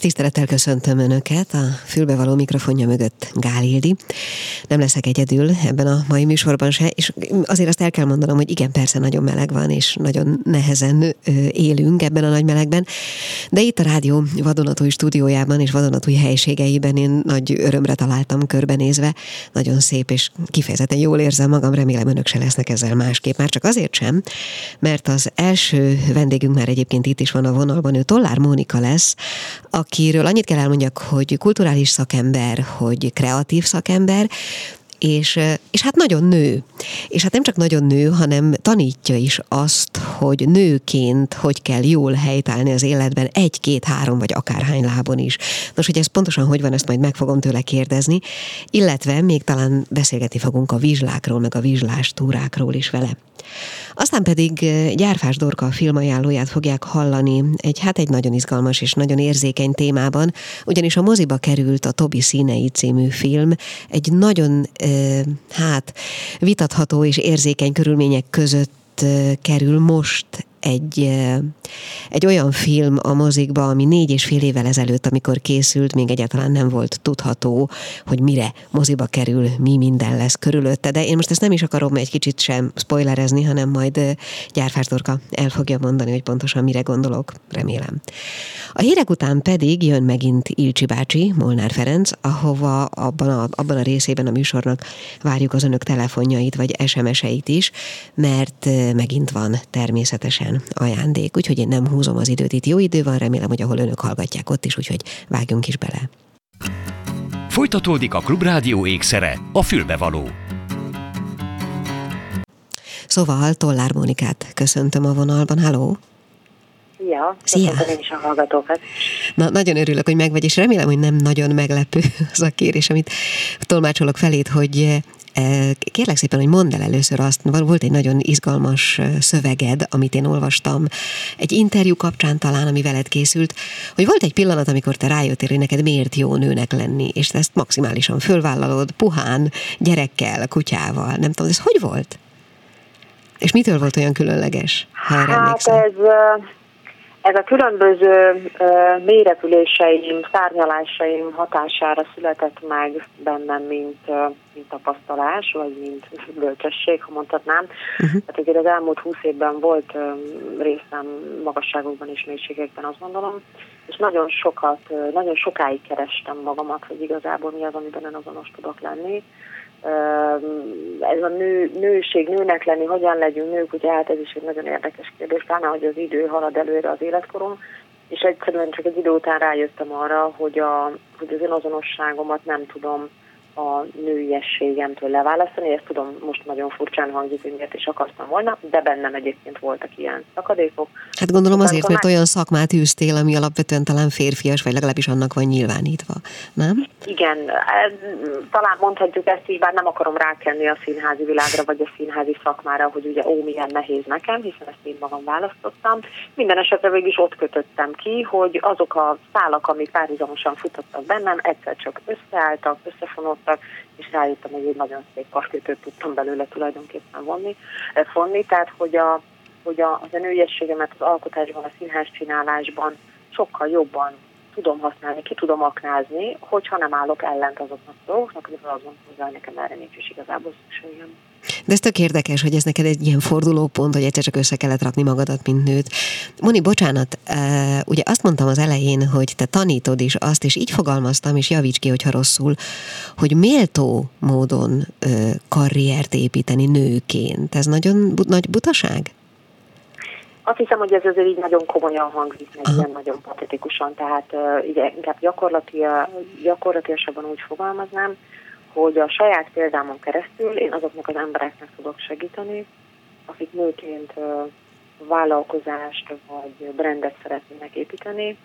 Tisztelettel köszöntöm Önöket a fülbevaló mikrofonja mögött Gál. Nem leszek egyedül ebben a mai műsorban se, és azért azt el kell mondanom, hogy igen, persze nagyon meleg van, és nagyon nehezen élünk ebben a nagy melegben, de itt a rádió vadonatúj stúdiójában és vadonatúj helységeiben én nagy örömre találtam körbenézve. Nagyon szép és kifejezetten jól érzem magam, remélem Önök se lesznek ezzel másképp. Már csak azért sem, mert az első vendégünk már egyébként itt is van a vonalban, ő Tollár Mónika lesz, a akiről annyit kell elmondjak, hogy kulturális szakember, hogy kreatív szakember, és, és hát nagyon nő. És hát nem csak nagyon nő, hanem tanítja is azt, hogy nőként hogy kell jól helytállni az életben egy, két, három vagy akárhány lábon is. Nos, hogy ez pontosan hogy van, ezt majd meg fogom tőle kérdezni, illetve még talán beszélgetni fogunk a vizslákról, meg a vizslás túrákról is vele. Aztán pedig Gyárfás Dorka a filmajánlóját fogják hallani egy hát egy nagyon izgalmas és nagyon érzékeny témában, ugyanis a moziba került a Tobi színei című film, egy nagyon hát vitatható és érzékeny körülmények között kerül most egy, egy olyan film a mozikba, ami négy és fél évvel ezelőtt, amikor készült, még egyáltalán nem volt tudható, hogy mire moziba kerül, mi minden lesz körülötte. De én most ezt nem is akarom egy kicsit sem spoilerezni, hanem majd Gyárfás Dorka el fogja mondani, hogy pontosan mire gondolok, remélem. A hírek után pedig jön megint Ilcsi bácsi, Molnár Ferenc, ahova abban a, abban a részében a műsornak várjuk az önök telefonjait vagy SMS-eit is, mert megint van természetesen minden ajándék, úgyhogy én nem húzom az időt, itt jó idő van, remélem, hogy ahol önök hallgatják ott is, úgyhogy vágjunk is bele. Folytatódik a Klubrádió ékszere, a fülbevaló. Szóval Tollár Mónikát köszöntöm a vonalban. Halló! Szia! Szia! én is a hallgatókat. Na, nagyon örülök, hogy megvagy, és remélem, hogy nem nagyon meglepő az a kérés, amit tolmácsolok felét, hogy Kérlek szépen, hogy mondd el először azt, volt egy nagyon izgalmas szöveged, amit én olvastam, egy interjú kapcsán talán, ami veled készült, hogy volt egy pillanat, amikor te rájöttél, hogy neked miért jó nőnek lenni, és te ezt maximálisan fölvállalod, puhán, gyerekkel, kutyával, nem tudom, ez hogy volt? És mitől volt olyan különleges, ha erre Hát ez, ez a különböző mélyrepüléseim, szárnyalásaim hatására született meg bennem, mint, mint tapasztalás, vagy mint bölcsesség, ha mondhatnám. Uh-huh. Hát ugye az elmúlt húsz évben volt részem magasságokban és mélységekben, azt gondolom, és nagyon sokat, nagyon sokáig kerestem magamat, hogy igazából mi az, amiben én azonos tudok lenni ez a nő, nőség, nőnek lenni, hogyan legyünk nők, ugye hát ez is egy nagyon érdekes kérdés, pláne, hogy az idő halad előre az életkorom, és egyszerűen csak egy idő után rájöttem arra, hogy, a, hogy az én azonosságomat nem tudom a nőiességemtől leválasztani. Ezt tudom, most nagyon furcsán hangzik, hogy miért is akartam volna, de bennem egyébként voltak ilyen szakadékok. Hát gondolom azért, mert olyan szakmát űztél, ami alapvetően talán férfias, vagy legalábbis annak van nyilvánítva, nem? Igen, talán mondhatjuk ezt is, bár nem akarom rákenni a színházi világra, vagy a színházi szakmára, hogy ugye ó, milyen nehéz nekem, hiszen ezt én magam választottam. Minden esetre végig is ott kötöttem ki, hogy azok a szálak, amik párhuzamosan futottak bennem, egyszer csak összeálltak, összefonódtak, voltak, és rájöttem, hogy egy nagyon szép karkötőt tudtam belőle tulajdonképpen vonni, eh, fonni, tehát hogy, a, hogy a, az a nőiességemet az alkotásban, a színház csinálásban sokkal jobban tudom használni, ki tudom aknázni, hogyha nem állok ellent azoknak a dolgoknak, amivel azt mondom, hogy nekem erre nincs is igazából szükségem. De ez tök érdekes, hogy ez neked egy ilyen fordulópont, hogy egyszer csak össze kellett rakni magadat, mint nőt. Moni, bocsánat, ugye azt mondtam az elején, hogy te tanítod is azt, és így fogalmaztam, és javíts ki, hogyha rosszul, hogy méltó módon karriert építeni nőként. Ez nagyon nagy butaság? Azt hiszem, hogy ez azért így nagyon komolyan hangzik, meg ilyen nagyon patetikusan, tehát uh, inkább gyakorlatia, gyakorlatilasabban úgy fogalmaznám, hogy a saját példámon keresztül én azoknak az embereknek tudok segíteni, akik nőként vállalkozást vagy brandet szeretnének építeni,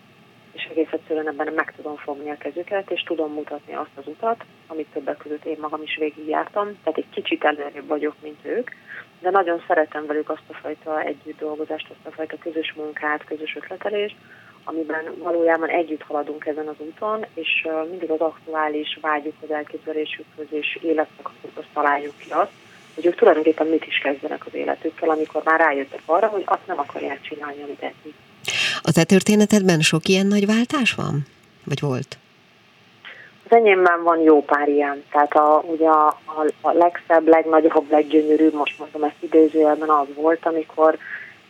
és egész egyszerűen ebben meg tudom fogni a kezüket, és tudom mutatni azt az utat, amit többek között én magam is végigjártam, tehát egy kicsit előrébb vagyok, mint ők, de nagyon szeretem velük azt a fajta együtt dolgozást, azt a fajta közös munkát, közös ötletelést, amiben valójában együtt haladunk ezen az úton, és mindig az aktuális vágyukhoz, elképzelésükhöz és életszakaszokhoz találjuk ki azt, hogy ők tulajdonképpen mit is kezdenek az életükkel, amikor már rájöttek arra, hogy azt nem akarják csinálni, amit eddig. A te történetedben sok ilyen nagy váltás van? Vagy volt? Az enyémben van jó pár ilyen, tehát a, ugye a, a, a legszebb, legnagyobb, leggyönyörűbb, most mondom ezt idézőjelben az volt, amikor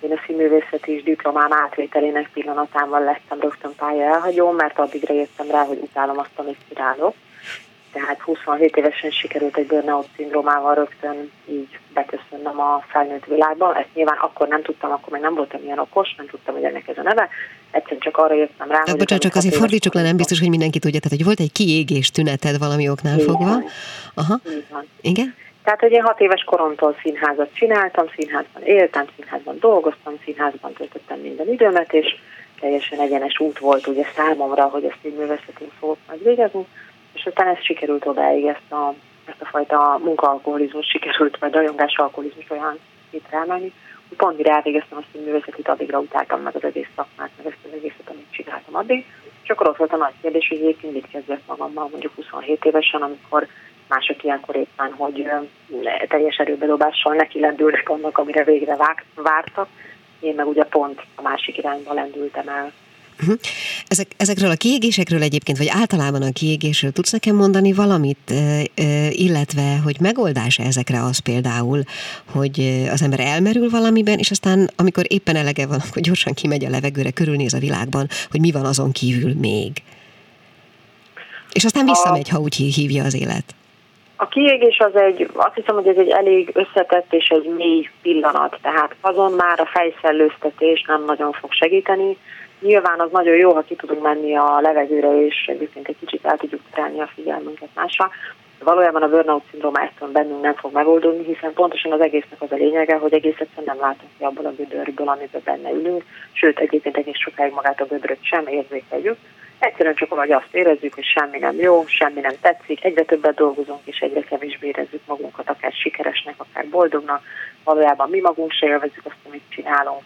én a színművészeti és diplomám átvételének pillanatában lettem rögtön pálya elhagyó, mert addigra jöttem rá, hogy utálom azt, amit csinálok tehát 27 évesen sikerült egy burnout szindrómával rögtön így beköszönnöm a felnőtt világban. Ezt nyilván akkor nem tudtam, akkor még nem voltam ilyen okos, nem tudtam, hogy ennek ez a neve. Egyszerűen csak arra jöttem rá, hogy... Bocsánat, csak azért fordítsuk le, nem biztos, hogy mindenki tudja. Tehát, hogy volt egy kiégés tüneted valami oknál Igen. fogva. Aha. Igen? Tehát, hogy én hat éves koromtól színházat csináltam, színházban éltem, színházban dolgoztam, színházban töltöttem minden időmet, és teljesen egyenes út volt ugye számomra, hogy ezt így művészetén fogok megvégezni és aztán ez sikerült odáig, ezt a, ezt a fajta munkaalkoholizmus sikerült, vagy rajongás alkoholizmus olyan itt rámenni, hogy pont mire elvégeztem hogy művészetit, addigra utáltam meg az egész szakmát, meg ezt az egészet, amit csináltam addig. És akkor ott volt a nagy kérdés, hogy egyébként mit kezdek magammal mondjuk 27 évesen, amikor mások ilyenkor éppen, hogy teljes erőbedobással neki lendülnek annak, amire végre vártak. Én meg ugye pont a másik irányba lendültem el. Uh-huh. Ezek, ezekről a kiégésekről egyébként, vagy általában a kiégésről tudsz nekem mondani valamit, illetve, hogy megoldás ezekre az például, hogy az ember elmerül valamiben, és aztán, amikor éppen elege van, akkor gyorsan kimegy a levegőre, körülnéz a világban, hogy mi van azon kívül még. És aztán visszamegy, ha úgy hívja az élet. A kiégés az egy, azt hiszem, hogy ez egy elég összetett és egy mély pillanat, tehát azon már a fejszellőztetés nem nagyon fog segíteni, Nyilván az nagyon jó, ha ki tudunk menni a levegőre, és egyébként egy kicsit el tudjuk terelni a figyelmünket másra. Valójában a burnout szindróma ezt bennünk nem fog megoldódni, hiszen pontosan az egésznek az a lényege, hogy egész egyszerűen nem látunk ki abból a gödörből, amiben benne ülünk, sőt egyébként egész sokáig magát a gödröt sem érzékeljük. Egyszerűen csak hogy azt érezzük, hogy semmi nem jó, semmi nem tetszik, egyre többet dolgozunk, és egyre kevésbé érezzük magunkat, akár sikeresnek, akár boldognak. Valójában mi magunk se élvezzük azt, amit csinálunk.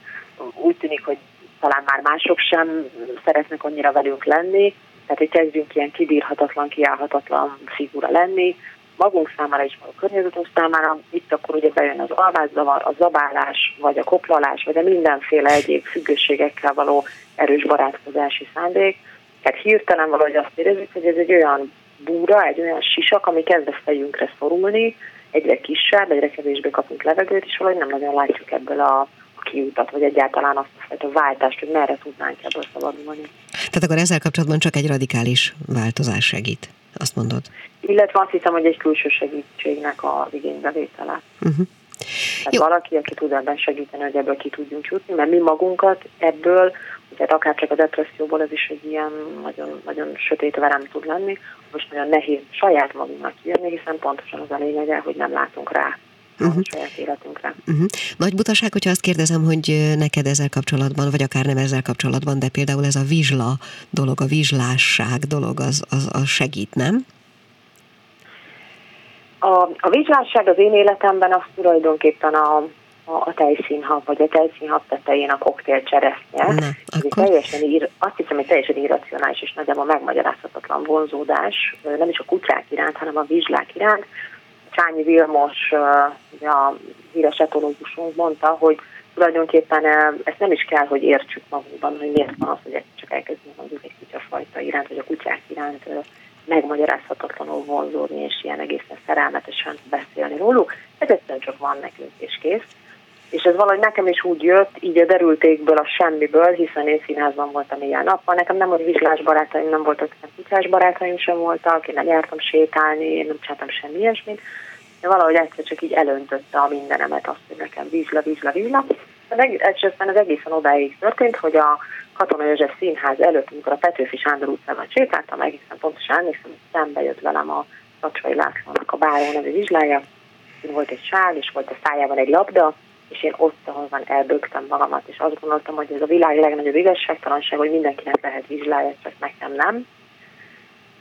Úgy tűnik, hogy talán már mások sem szeretnek annyira velünk lenni, tehát hogy kezdjünk ilyen kibírhatatlan, kiállhatatlan figura lenni, magunk számára is, a környezetünk számára, itt akkor ugye bejön az alvászavar, a zabálás, vagy a koplalás, vagy a mindenféle egyéb függőségekkel való erős barátkozási szándék. Tehát hirtelen valahogy azt érezzük, hogy ez egy olyan búra, egy olyan sisak, ami kezd a fejünkre szorulni, egyre kisebb, egyre kevésbé kapunk levegőt, és valahogy nem nagyon látjuk ebből a kiutat, vagy egyáltalán azt a fajta váltást, hogy merre tudnánk ebből szabadulni. Tehát akkor ezzel kapcsolatban csak egy radikális változás segít, azt mondod? Illetve azt hiszem, hogy egy külső segítségnek az igénybevétele. Uh-huh. Tehát Jó. valaki, aki tud ebben segíteni, hogy ebből ki tudjunk jutni, mert mi magunkat ebből, tehát akár csak a depresszióból ez is egy ilyen nagyon, nagyon sötét verem tud lenni, most nagyon nehéz saját magunknak jönni, hiszen pontosan az a lényege, hogy nem látunk rá uh-huh. saját életünkre. Uh-huh. Nagy butaság, hogyha azt kérdezem, hogy neked ezzel kapcsolatban, vagy akár nem ezzel kapcsolatban, de például ez a vizsla dolog, a vizslásság dolog, az, az, az segít, nem? A, a vizslásság az én életemben az tulajdonképpen a, a, a tejszínhab, vagy a tejszínhab tetején a koktél cseresznye. Na, akkor... teljesen ír, azt hiszem, hogy teljesen irracionális és nagyjából megmagyarázhatatlan vonzódás, nem is a kutyák iránt, hanem a vizslák iránt, Csányi Vilmos, a híres etológusunk mondta, hogy tulajdonképpen ezt nem is kell, hogy értsük magunkban, hogy miért van az, hogy csak elkezdünk mondjuk egy kutyafajta iránt, vagy a kutyák iránt megmagyarázhatatlanul vonzódni, és ilyen egészen szerelmetesen beszélni róluk. Ez egyszerűen csak van nekünk, és kész. És ez valahogy nekem is úgy jött, így a derültékből, a semmiből, hiszen én színházban voltam ilyen nappal. Nekem nem volt vizslás barátaim, nem voltak, nem kutyás barátaim sem voltak, én nem jártam sétálni, én nem csináltam semmi ilyesmit. De valahogy egyszer csak így elöntötte a mindenemet azt, hogy nekem vízla, vízla. És aztán az egészen odáig történt, hogy a Katona József Színház előtt, amikor a Petőfi Sándor utcában sétáltam, egészen pontosan emlékszem, hogy szembe jött velem a Tacsai Lászlónak a Bájó nevű vizslája. Volt egy sál, és volt a szájában egy labda, és én ott, ahol van, elbögtem magamat, és azt gondoltam, hogy ez a világ legnagyobb igazságtalanság, hogy mindenkinek lehet vizslája, csak nekem nem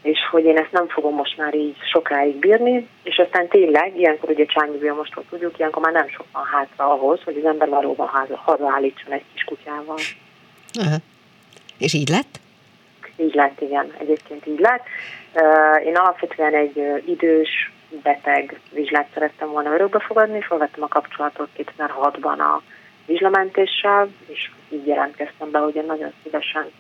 és hogy én ezt nem fogom most már így sokáig bírni, és aztán tényleg, ilyenkor ugye Csányi most hogy tudjuk, ilyenkor már nem sok van hátra ahhoz, hogy az ember valóban hazaállítson egy kis kutyával. Uh-huh. És így lett? Így lett, igen, egyébként így lett. Én alapvetően egy idős, beteg vizsgát szerettem volna örökbe fogadni, felvettem a kapcsolatot 2006-ban a vizslamentéssel, és így jelentkeztem be, hogy én nagyon szívesen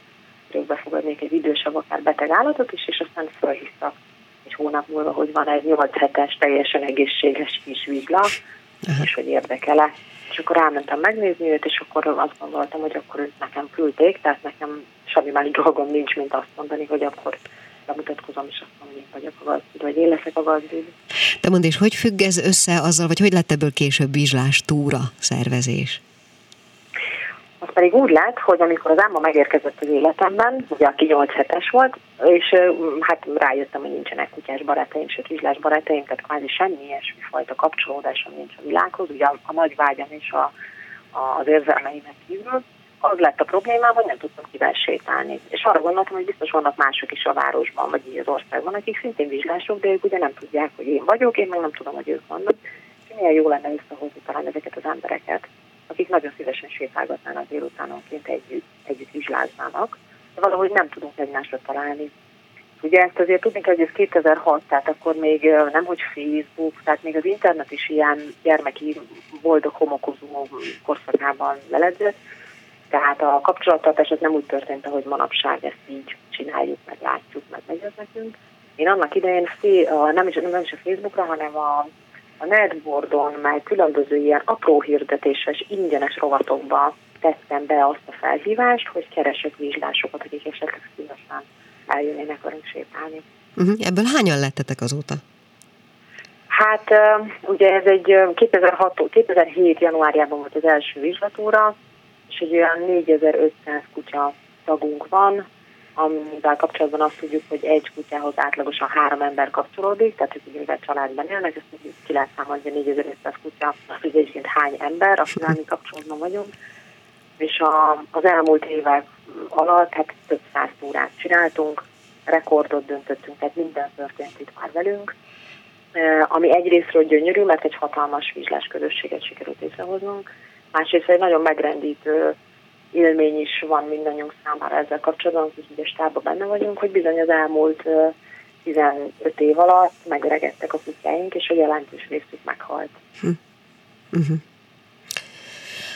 örökbe fogadnék egy idősebb, akár beteg állatot is, és aztán felhívtak egy hónap múlva, hogy van egy 8 hetes, teljesen egészséges kis vizsla, és hogy érdekele. És akkor rámentem megnézni őt, és akkor azt gondoltam, hogy akkor őt nekem küldték, tehát nekem semmi más dolgom nincs, mint azt mondani, hogy akkor bemutatkozom, és azt mondom, hogy vagyok a gazdid, vagy én leszek a gazdid. De mondd, és hogy függ ez össze azzal, vagy hogy lett ebből később vizslás túra szervezés? Az pedig úgy lett, hogy amikor az álma megérkezett az életemben, ugye aki 8 hetes volt, és hát rájöttem, hogy nincsenek kutyás barátaim, sőt vizslás barátaim, tehát kvázi semmi ilyesmi fajta kapcsolódásom nincs a világhoz, ugye a, a nagy vágyam és a, a, az érzelmeimet kívül, az lett a problémám, hogy nem tudtam kivel sétálni. És arra gondoltam, hogy biztos vannak mások is a városban, vagy így az országban, akik szintén vizslások, de ők ugye nem tudják, hogy én vagyok, én meg nem tudom, hogy ők vannak. És milyen jó lenne összehozni talán ezeket az embereket, akik nagyon szívesen sétálgatnának délutánonként együtt, együtt vizsláznának, de valahogy nem tudunk egymásra találni. Ugye ezt azért tudni kell, hogy ez 2006, tehát akkor még nem hogy Facebook, tehát még az internet is ilyen gyermeki boldog homokozó korszakában leledzett, tehát a kapcsolattartás az nem úgy történt, ahogy manapság ezt így csináljuk, meg látjuk, meg megy nekünk. Én annak idején nem is, nem is a Facebookra, hanem a, a netboardon, meg különböző ilyen apró hirdetéses, ingyenes rovatokba tettem be azt a felhívást, hogy keresek vizslásokat, akik esetleg szívesen eljönnének velünk sétálni. Uh-huh. Ebből hányan lettetek azóta? Hát ugye ez egy 2006, 2007 januárjában volt az első vizslatúra, és egy olyan 4500 kutya tagunk van, amivel kapcsolatban azt tudjuk, hogy egy kutyához átlagosan három ember kapcsolódik, tehát hogy mivel családban élnek, ezt mondjuk ki lehet számolni, hogy 4500 kutya, az ugye egyébként hány ember, akivel mi kapcsolatban vagyunk. És a, az elmúlt évek alatt hát több száz túrát csináltunk, rekordot döntöttünk, tehát minden történt itt már velünk, ami egyrésztről gyönyörű, mert egy hatalmas vizslás közösséget sikerült létrehoznunk, másrészt egy nagyon megrendítő élmény is van mindannyiunk számára ezzel kapcsolatban, hogy a stábban benne vagyunk, hogy bizony az elmúlt 15 év alatt megöregedtek a kutyáink, és a jelentős részük meghalt. Hm. Uh-huh.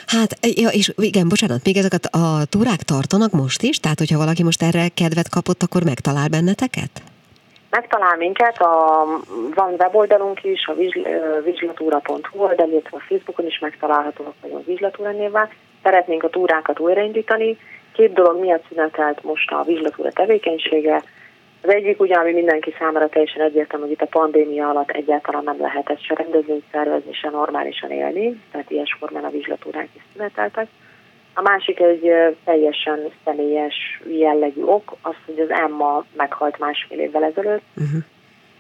Hát, ja, és igen, bocsánat, még ezeket a túrák tartanak most is? Tehát, hogyha valaki most erre kedvet kapott, akkor megtalál benneteket? Megtalál minket, a, van weboldalunk is, a vizslatúra.hu oldal, illetve a Facebookon is megtalálhatóak vagyunk vizslatúra névvel. Szeretnénk a túrákat újraindítani. Két dolog miatt szünetelt most a vizslatúra tevékenysége. Az egyik ugye, ami mindenki számára teljesen egyértelmű, hogy itt a pandémia alatt egyáltalán nem lehetett se rendezvényt szervezni, se normálisan élni, tehát ilyes formán a vizslatúrák is szüneteltek. A másik egy teljesen személyes jellegű ok, az, hogy az Emma meghalt másfél évvel ezelőtt, uh-huh.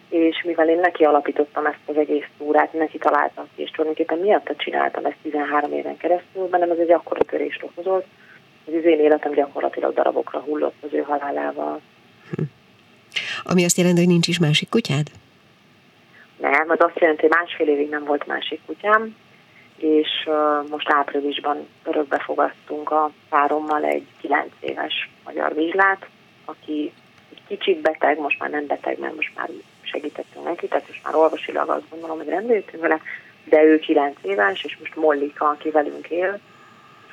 és mivel én neki alapítottam ezt az egész túrát, neki találtam ki, és tulajdonképpen miatt csináltam ezt 13 éven keresztül, bennem ez egy akkora törést okozott, hogy az én életem gyakorlatilag darabokra hullott az ő halálával. Hm. Ami azt jelenti, hogy nincs is másik kutyád? Nem, az azt jelenti, hogy másfél évig nem volt másik kutyám, és most áprilisban örökbe fogadtunk a párommal egy 9 éves magyar vizslát, aki egy kicsit beteg, most már nem beteg, mert most már segítettünk neki, tehát most már orvosilag azt gondolom, hogy rendben vele, de ő 9 éves, és most Mollika, aki velünk él,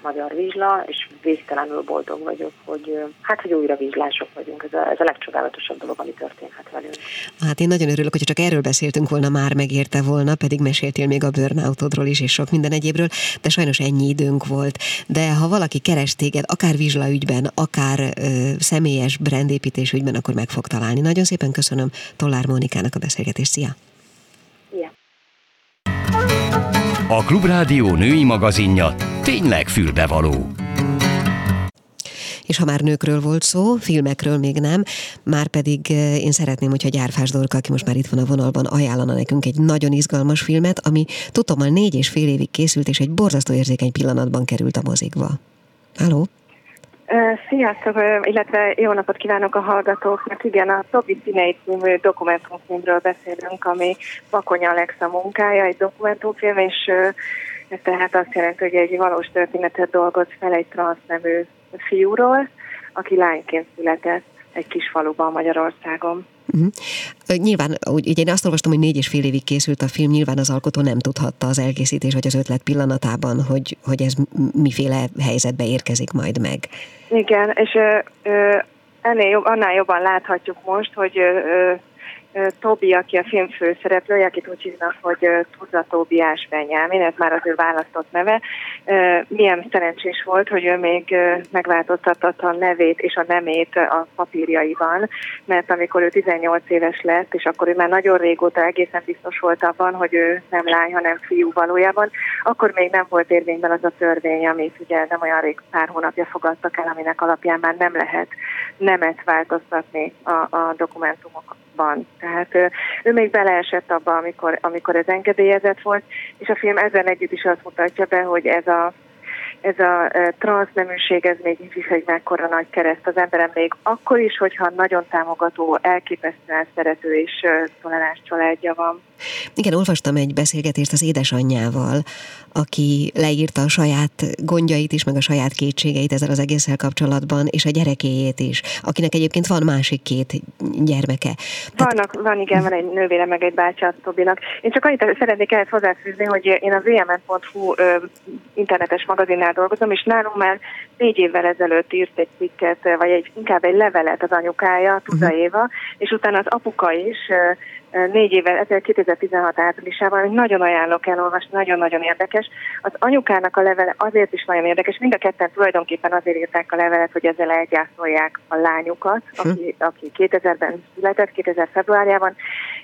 magyar vizsla, és végtelenül boldog vagyok, hogy hát, hogy újra vizslások vagyunk. Ez a, ez a legcsodálatosabb dolog, ami történhet velünk. Hát én nagyon örülök, hogy csak erről beszéltünk volna, már megérte volna, pedig meséltél még a burnoutodról is, és sok minden egyébről, de sajnos ennyi időnk volt. De ha valaki keres téged, akár vizsla ügyben, akár ö, személyes brandépítés ügyben, akkor meg fog találni. Nagyon szépen köszönöm Tollár Mónikának a beszélgetést. Szia! A Klubrádió női magazinja tényleg fülbevaló. És ha már nőkről volt szó, filmekről még nem, már pedig eh, én szeretném, hogyha Gyárfás Dorka, aki most már itt van a vonalban, ajánlana nekünk egy nagyon izgalmas filmet, ami tudom, négy és fél évig készült, és egy borzasztó érzékeny pillanatban került a mozikba. Halló? Sziasztok, illetve jó napot kívánok a hallgatóknak. Igen, a Tobi színei című dokumentumfilmről beszélünk, ami Bakony Alexa munkája, egy dokumentumfilm, és ez tehát azt jelenti, hogy egy valós történetet dolgoz fel egy transz nevű fiúról, aki lányként született egy kis faluban Magyarországon. Uh-huh. Nyilván, ugye én azt olvastam, hogy négy és fél évig készült a film, nyilván az alkotó nem tudhatta az elkészítés vagy az ötlet pillanatában, hogy, hogy ez miféle helyzetbe érkezik majd meg. Igen, és ö, ö, ennél jobb, annál jobban láthatjuk most, hogy ö, Tobi, aki a film főszereplője, akit úgy hívnak, hogy Tudza Tóbiás Benyámin, ez már az ő választott neve, milyen szerencsés volt, hogy ő még megváltoztatta a nevét és a nemét a papírjaiban, mert amikor ő 18 éves lett, és akkor ő már nagyon régóta egészen biztos volt abban, hogy ő nem lány, hanem fiú valójában, akkor még nem volt érvényben az a törvény, amit ugye nem olyan rég pár hónapja fogadtak el, aminek alapján már nem lehet nemet változtatni a, a dokumentumokban. Tehát ő még beleesett abba, amikor, amikor ez engedélyezett volt, és a film ezzel együtt is azt mutatja be, hogy ez a ez a transzneműség, ez még is egy mekkora nagy kereszt az emberem még akkor is, hogyha nagyon támogató, elképesztően szerető és toleráns családja van. Igen, olvastam egy beszélgetést az édesanyjával, aki leírta a saját gondjait is, meg a saját kétségeit ezzel az egésszel kapcsolatban, és a gyerekéjét is, akinek egyébként van másik két gyermeke. Vannak, Tehát... van igen, van egy nővére, meg egy bácsi a Tobinak. Én csak annyit szeretnék ehhez hozzáfűzni, hogy én a vmn.hu internetes magazinnál dolgozom, és nálunk már négy évvel ezelőtt írt egy cikket, vagy egy, inkább egy levelet az anyukája, uh-huh. Éva, és utána az apuka is négy évvel, 2016 áprilisában, hogy nagyon ajánlok elolvasni, nagyon-nagyon érdekes. Az anyukának a levele azért is nagyon érdekes, mind a ketten tulajdonképpen azért írták a levelet, hogy ezzel elgyászolják a lányukat, aki, aki 2000-ben született, 2000 februárjában,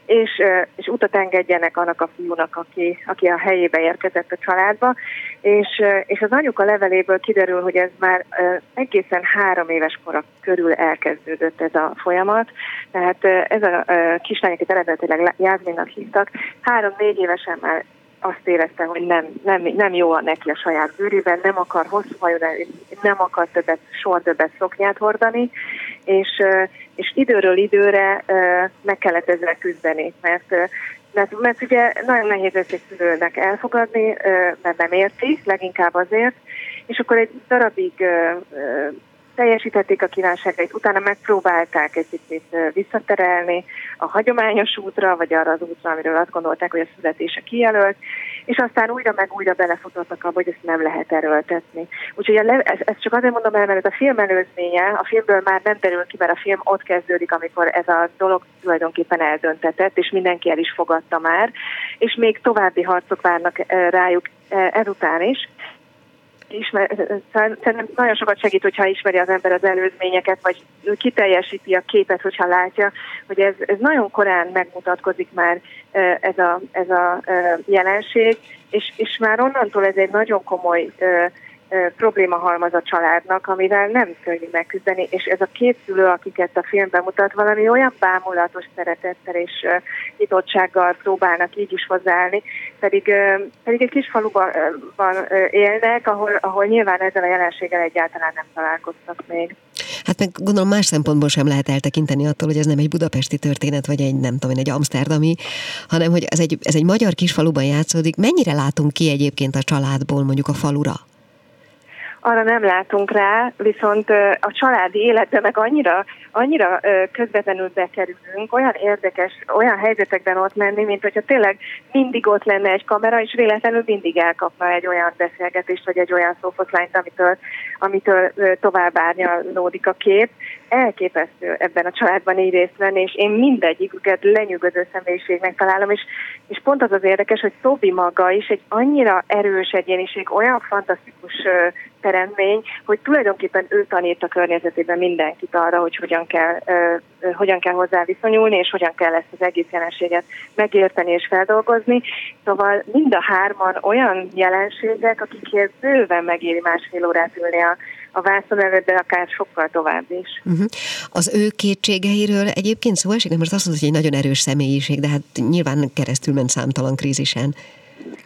és, és utat engedjenek annak a fiúnak, aki, aki a helyébe érkezett a családba, és, és az anyuka leveléből kiderül, hogy ez már egészen három éves kora körül elkezdődött ez a folyamat, tehát ez a kislány, akit eredetileg Jászminnak hívtak, három-négy évesen már azt érezte, hogy nem, nem, nem jó a neki a saját bőrében, nem akar hosszú hajú, nem akar többet, soha többet szoknyát hordani, és, és időről időre meg kellett ezzel küzdeni, mert mert, mert ugye nagyon nehéz ezt egy szülőnek elfogadni, mert nem érti, leginkább azért, és akkor egy darabig teljesítették a kívánságait, utána megpróbálták egy picit visszaterelni a hagyományos útra, vagy arra az útra, amiről azt gondolták, hogy a születése kijelölt, és aztán újra meg újra belefutottak abba, hogy ezt nem lehet erőltetni. Úgyhogy ezt, ezt csak azért mondom el, mert a film előzménye, a filmből már nem terül ki, mert a film ott kezdődik, amikor ez a dolog tulajdonképpen eldöntetett, és mindenki el is fogadta már, és még további harcok várnak rájuk ezután is ismer, szerintem nagyon sokat segít, hogyha ismeri az ember az előzményeket, vagy kiteljesíti a képet, hogyha látja, hogy ez, ez nagyon korán megmutatkozik már ez a, ez a jelenség, és, és már onnantól ez egy nagyon komoly probléma halmaz a családnak, amivel nem könnyű megküzdeni, és ez a két szülő, akiket a filmben mutat, valami olyan bámulatos szeretettel és nyitottsággal próbálnak így is hozzáállni, pedig, pedig egy kis faluban élnek, ahol, ahol nyilván ezzel a jelenséggel egyáltalán nem találkoztak még. Hát meg gondolom más szempontból sem lehet eltekinteni attól, hogy ez nem egy budapesti történet, vagy egy nem tudom egy amsterdami, hanem hogy ez egy, ez egy magyar kisfaluban játszódik. Mennyire látunk ki egyébként a családból mondjuk a falura? Arra nem látunk rá, viszont a családi életbe meg annyira, annyira közvetlenül bekerülünk, olyan érdekes, olyan helyzetekben ott menni, mint hogyha tényleg mindig ott lenne egy kamera, és véletlenül mindig elkapna egy olyan beszélgetést, vagy egy olyan szófoszlányt, amitől, amitől tovább árnyalódik a kép. Elképesztő ebben a családban így részt venni, és én mindegyiküket lenyűgöző személyiségnek találom, és, és pont az az érdekes, hogy Tobi maga is egy annyira erős egyéniség, olyan fantasztikus teremtmény, hogy tulajdonképpen ő tanít a környezetében mindenkit arra, hogy hogyan kell, uh, hogyan kell hozzá viszonyulni, és hogyan kell ezt az egész jelenséget megérteni és feldolgozni. Szóval mind a hárman olyan jelenségek, akikért bőven megéri másfél órát ülni a, a vászon előtt, de akár sokkal tovább is. Uh-huh. Az ő kétségeiről egyébként szó esik, mert azt mondod, hogy egy nagyon erős személyiség, de hát nyilván keresztül ment számtalan krízisen.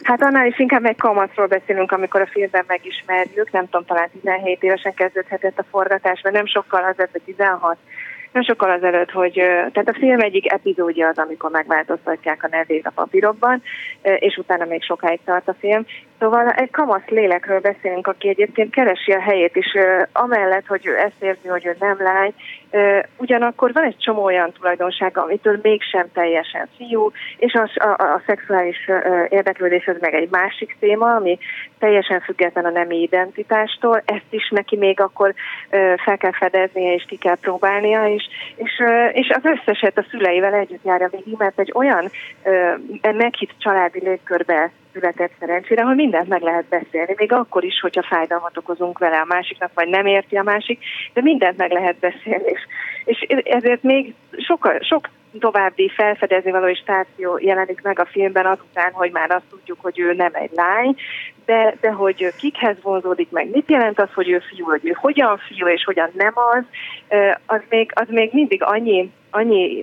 Hát annál is inkább egy kamatról beszélünk, amikor a filmben megismerjük, nem tudom, talán 17 évesen kezdődhetett a forgatás, mert nem sokkal az, hogy 16 nem sokkal azelőtt, hogy tehát a film egyik epizódja az, amikor megváltoztatják a nevét a papírokban, és utána még sokáig tart a film. Szóval egy kamasz lélekről beszélünk, aki egyébként keresi a helyét is, amellett, hogy ő ezt érzi, hogy ő nem lány, ugyanakkor van egy csomó olyan tulajdonsága, amitől mégsem teljesen fiú, és a, a, a szexuális érdeklődés az meg egy másik téma, ami teljesen független a nemi identitástól, ezt is neki még akkor fel kell fedeznie, és ki kell próbálnia, és, és, és az összeset a szüleivel együtt járja végig, mert egy olyan meghitt családi légkörbe született szerencsére, ahol mindent meg lehet beszélni, még akkor is, hogyha fájdalmat okozunk vele a másiknak, vagy nem érti a másik, de mindent meg lehet beszélni. És, ezért még sok, sok további felfedezni való stáció jelenik meg a filmben azután, hogy már azt tudjuk, hogy ő nem egy lány, de, de hogy kikhez vonzódik meg, mit jelent az, hogy ő fiú, hogy ő hogyan fiú és hogyan nem az, az még, az még mindig annyi, annyi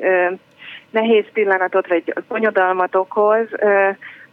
nehéz pillanatot vagy bonyodalmat okoz,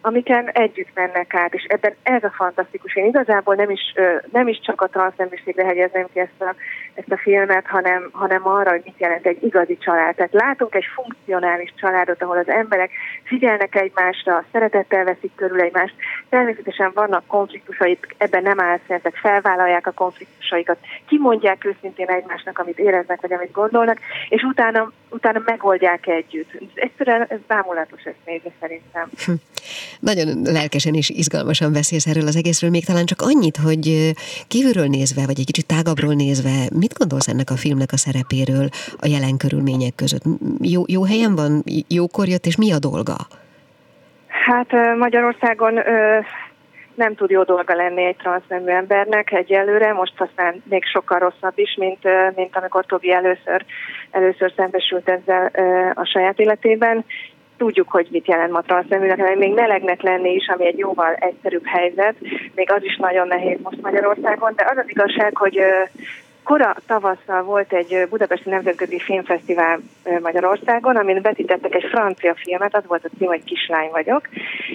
amiken együtt mennek át, és ebben ez a fantasztikus. Én igazából nem is, nem is csak a transzneműségre hegyezném ki ezt a, ezt a filmet, hanem, hanem arra, hogy mit jelent egy igazi család. Tehát látunk egy funkcionális családot, ahol az emberek figyelnek egymásra, szeretettel veszik körül egymást. Természetesen vannak konfliktusaik, ebben nem álszentek, felvállalják a konfliktusaikat, kimondják őszintén egymásnak, amit éreznek, vagy amit gondolnak, és utána, utána megoldják együtt. Egyszerűen ez bámulatos ezt nézni szerintem. Nagyon lelkesen és izgalmasan beszélsz erről az egészről, még talán csak annyit, hogy kívülről nézve, vagy egy kicsit tágabbról nézve, mit gondolsz ennek a filmnek a szerepéről a jelen körülmények között? Jó, jó helyen van, jókor jött, és mi a dolga? Hát Magyarországon nem tud jó dolga lenni egy transznemű embernek egyelőre, most aztán még sokkal rosszabb is, mint, mint amikor Tobi először, először szembesült ezzel a saját életében tudjuk, hogy mit jelent ma transzneműnek, hanem még melegnek lenni is, ami egy jóval egyszerűbb helyzet, még az is nagyon nehéz most Magyarországon, de az az igazság, hogy Kora tavasszal volt egy Budapesti Nemzetközi Filmfesztivál Magyarországon, amin vetítettek egy francia filmet, az volt a cím, hogy Kislány vagyok,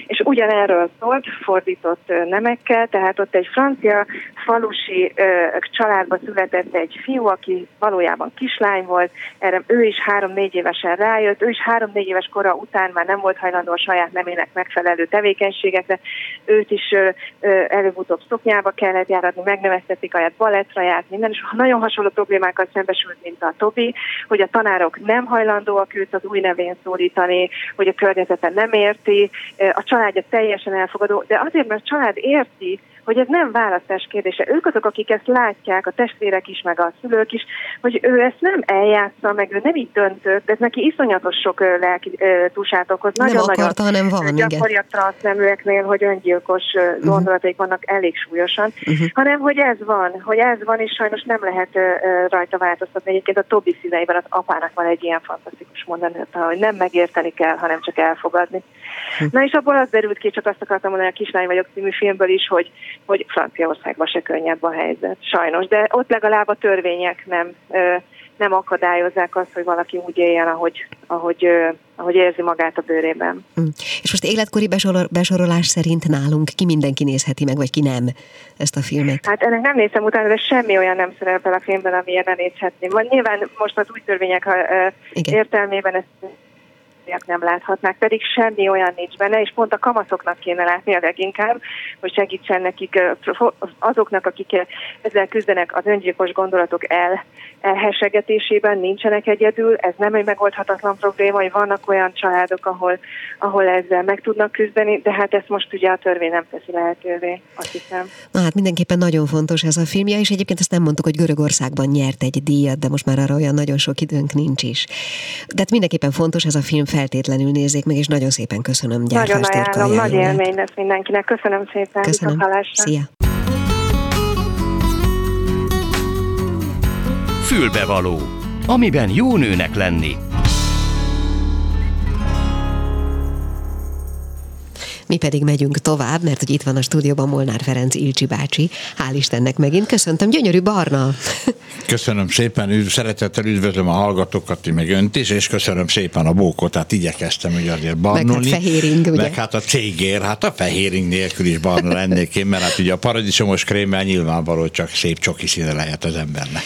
és ugyanerről szólt, fordított nemekkel, tehát ott egy francia falusi családba született egy fiú, aki valójában kislány volt, erre ő is három-négy évesen rájött, ő is három-négy éves kora után már nem volt hajlandó a saját nemének megfelelő tevékenységekre, őt is előbb-utóbb szoknyába kellett járatni, megneveztetik a balettra járt, minden, és nagyon hasonló problémákkal szembesült, mint a Tobi, hogy a tanárok nem hajlandóak őt az új nevén szólítani, hogy a környezete nem érti, a családja teljesen elfogadó, de azért, mert a család érti, hogy ez nem választás kérdése. Ők azok, akik ezt látják, a testvérek is, meg a szülők is, hogy ő ezt nem eljátsza, meg ő nem így döntött, ez neki iszonyatos sok lelki túlsát okoz. Nagyon, nem akarta, hanem van, gyakori a transzneműeknél, hogy öngyilkos uh-huh. gondolataik vannak elég súlyosan, uh-huh. hanem hogy ez van, hogy ez van, és sajnos nem lehet rajta változtatni. Egyébként a Tobi színeiben az apának van egy ilyen fantasztikus mondanata, hogy nem megérteni kell, hanem csak elfogadni. Uh-huh. Na és abból az derült ki, csak azt akartam mondani a Kislány vagyok című filmből is, hogy hogy Franciaországban se könnyebb a helyzet, sajnos. De ott legalább a törvények nem, nem akadályozzák azt, hogy valaki úgy éljen, ahogy, ahogy, ahogy érzi magát a bőrében. Hm. És most életkori besorolás szerint nálunk ki mindenki nézheti meg, vagy ki nem ezt a filmet? Hát ennek nem néztem utána, de semmi olyan nem szerepel a filmben, amilyen ne nézhetném. Vagy nyilván most az új törvények Igen. értelmében ezt férfiak nem láthatnák, pedig semmi olyan nincs benne, és pont a kamaszoknak kéne látni a leginkább, hogy segítsen nekik azoknak, akik ezzel küzdenek az öngyilkos gondolatok el, elhesegetésében, nincsenek egyedül, ez nem egy megoldhatatlan probléma, hogy vannak olyan családok, ahol, ahol ezzel meg tudnak küzdeni, de hát ezt most ugye a törvény nem teszi lehetővé, azt hiszem. Na hát mindenképpen nagyon fontos ez a filmje, és egyébként ezt nem mondtuk, hogy Görögországban nyert egy díjat, de most már arra olyan nagyon sok időnk nincs is. De hát mindenképpen fontos ez a film fel feltétlenül nézzék meg, és nagyon szépen köszönöm. Nagyon ajánlom, nagy élmény lesz mindenkinek. Köszönöm szépen. Köszönöm. Szia. Fülbevaló, amiben jó nőnek lenni. Mi pedig megyünk tovább, mert hogy itt van a stúdióban Molnár Ferenc Ilcsi bácsi. Hál' Istennek megint. Köszöntöm, gyönyörű barna. Köszönöm szépen, üdv, szeretettel üdvözlöm a hallgatókat, meg önt is, és köszönöm szépen a bókot, hát igyekeztem hogy azért barnulni. Meg hát fehéring, ugye? Meg hát a cégér, hát a fehéring nélkül is barna lennék én, mert hát ugye a paradicsomos krémmel nyilvánvaló, csak szép csoki színe lehet az embernek.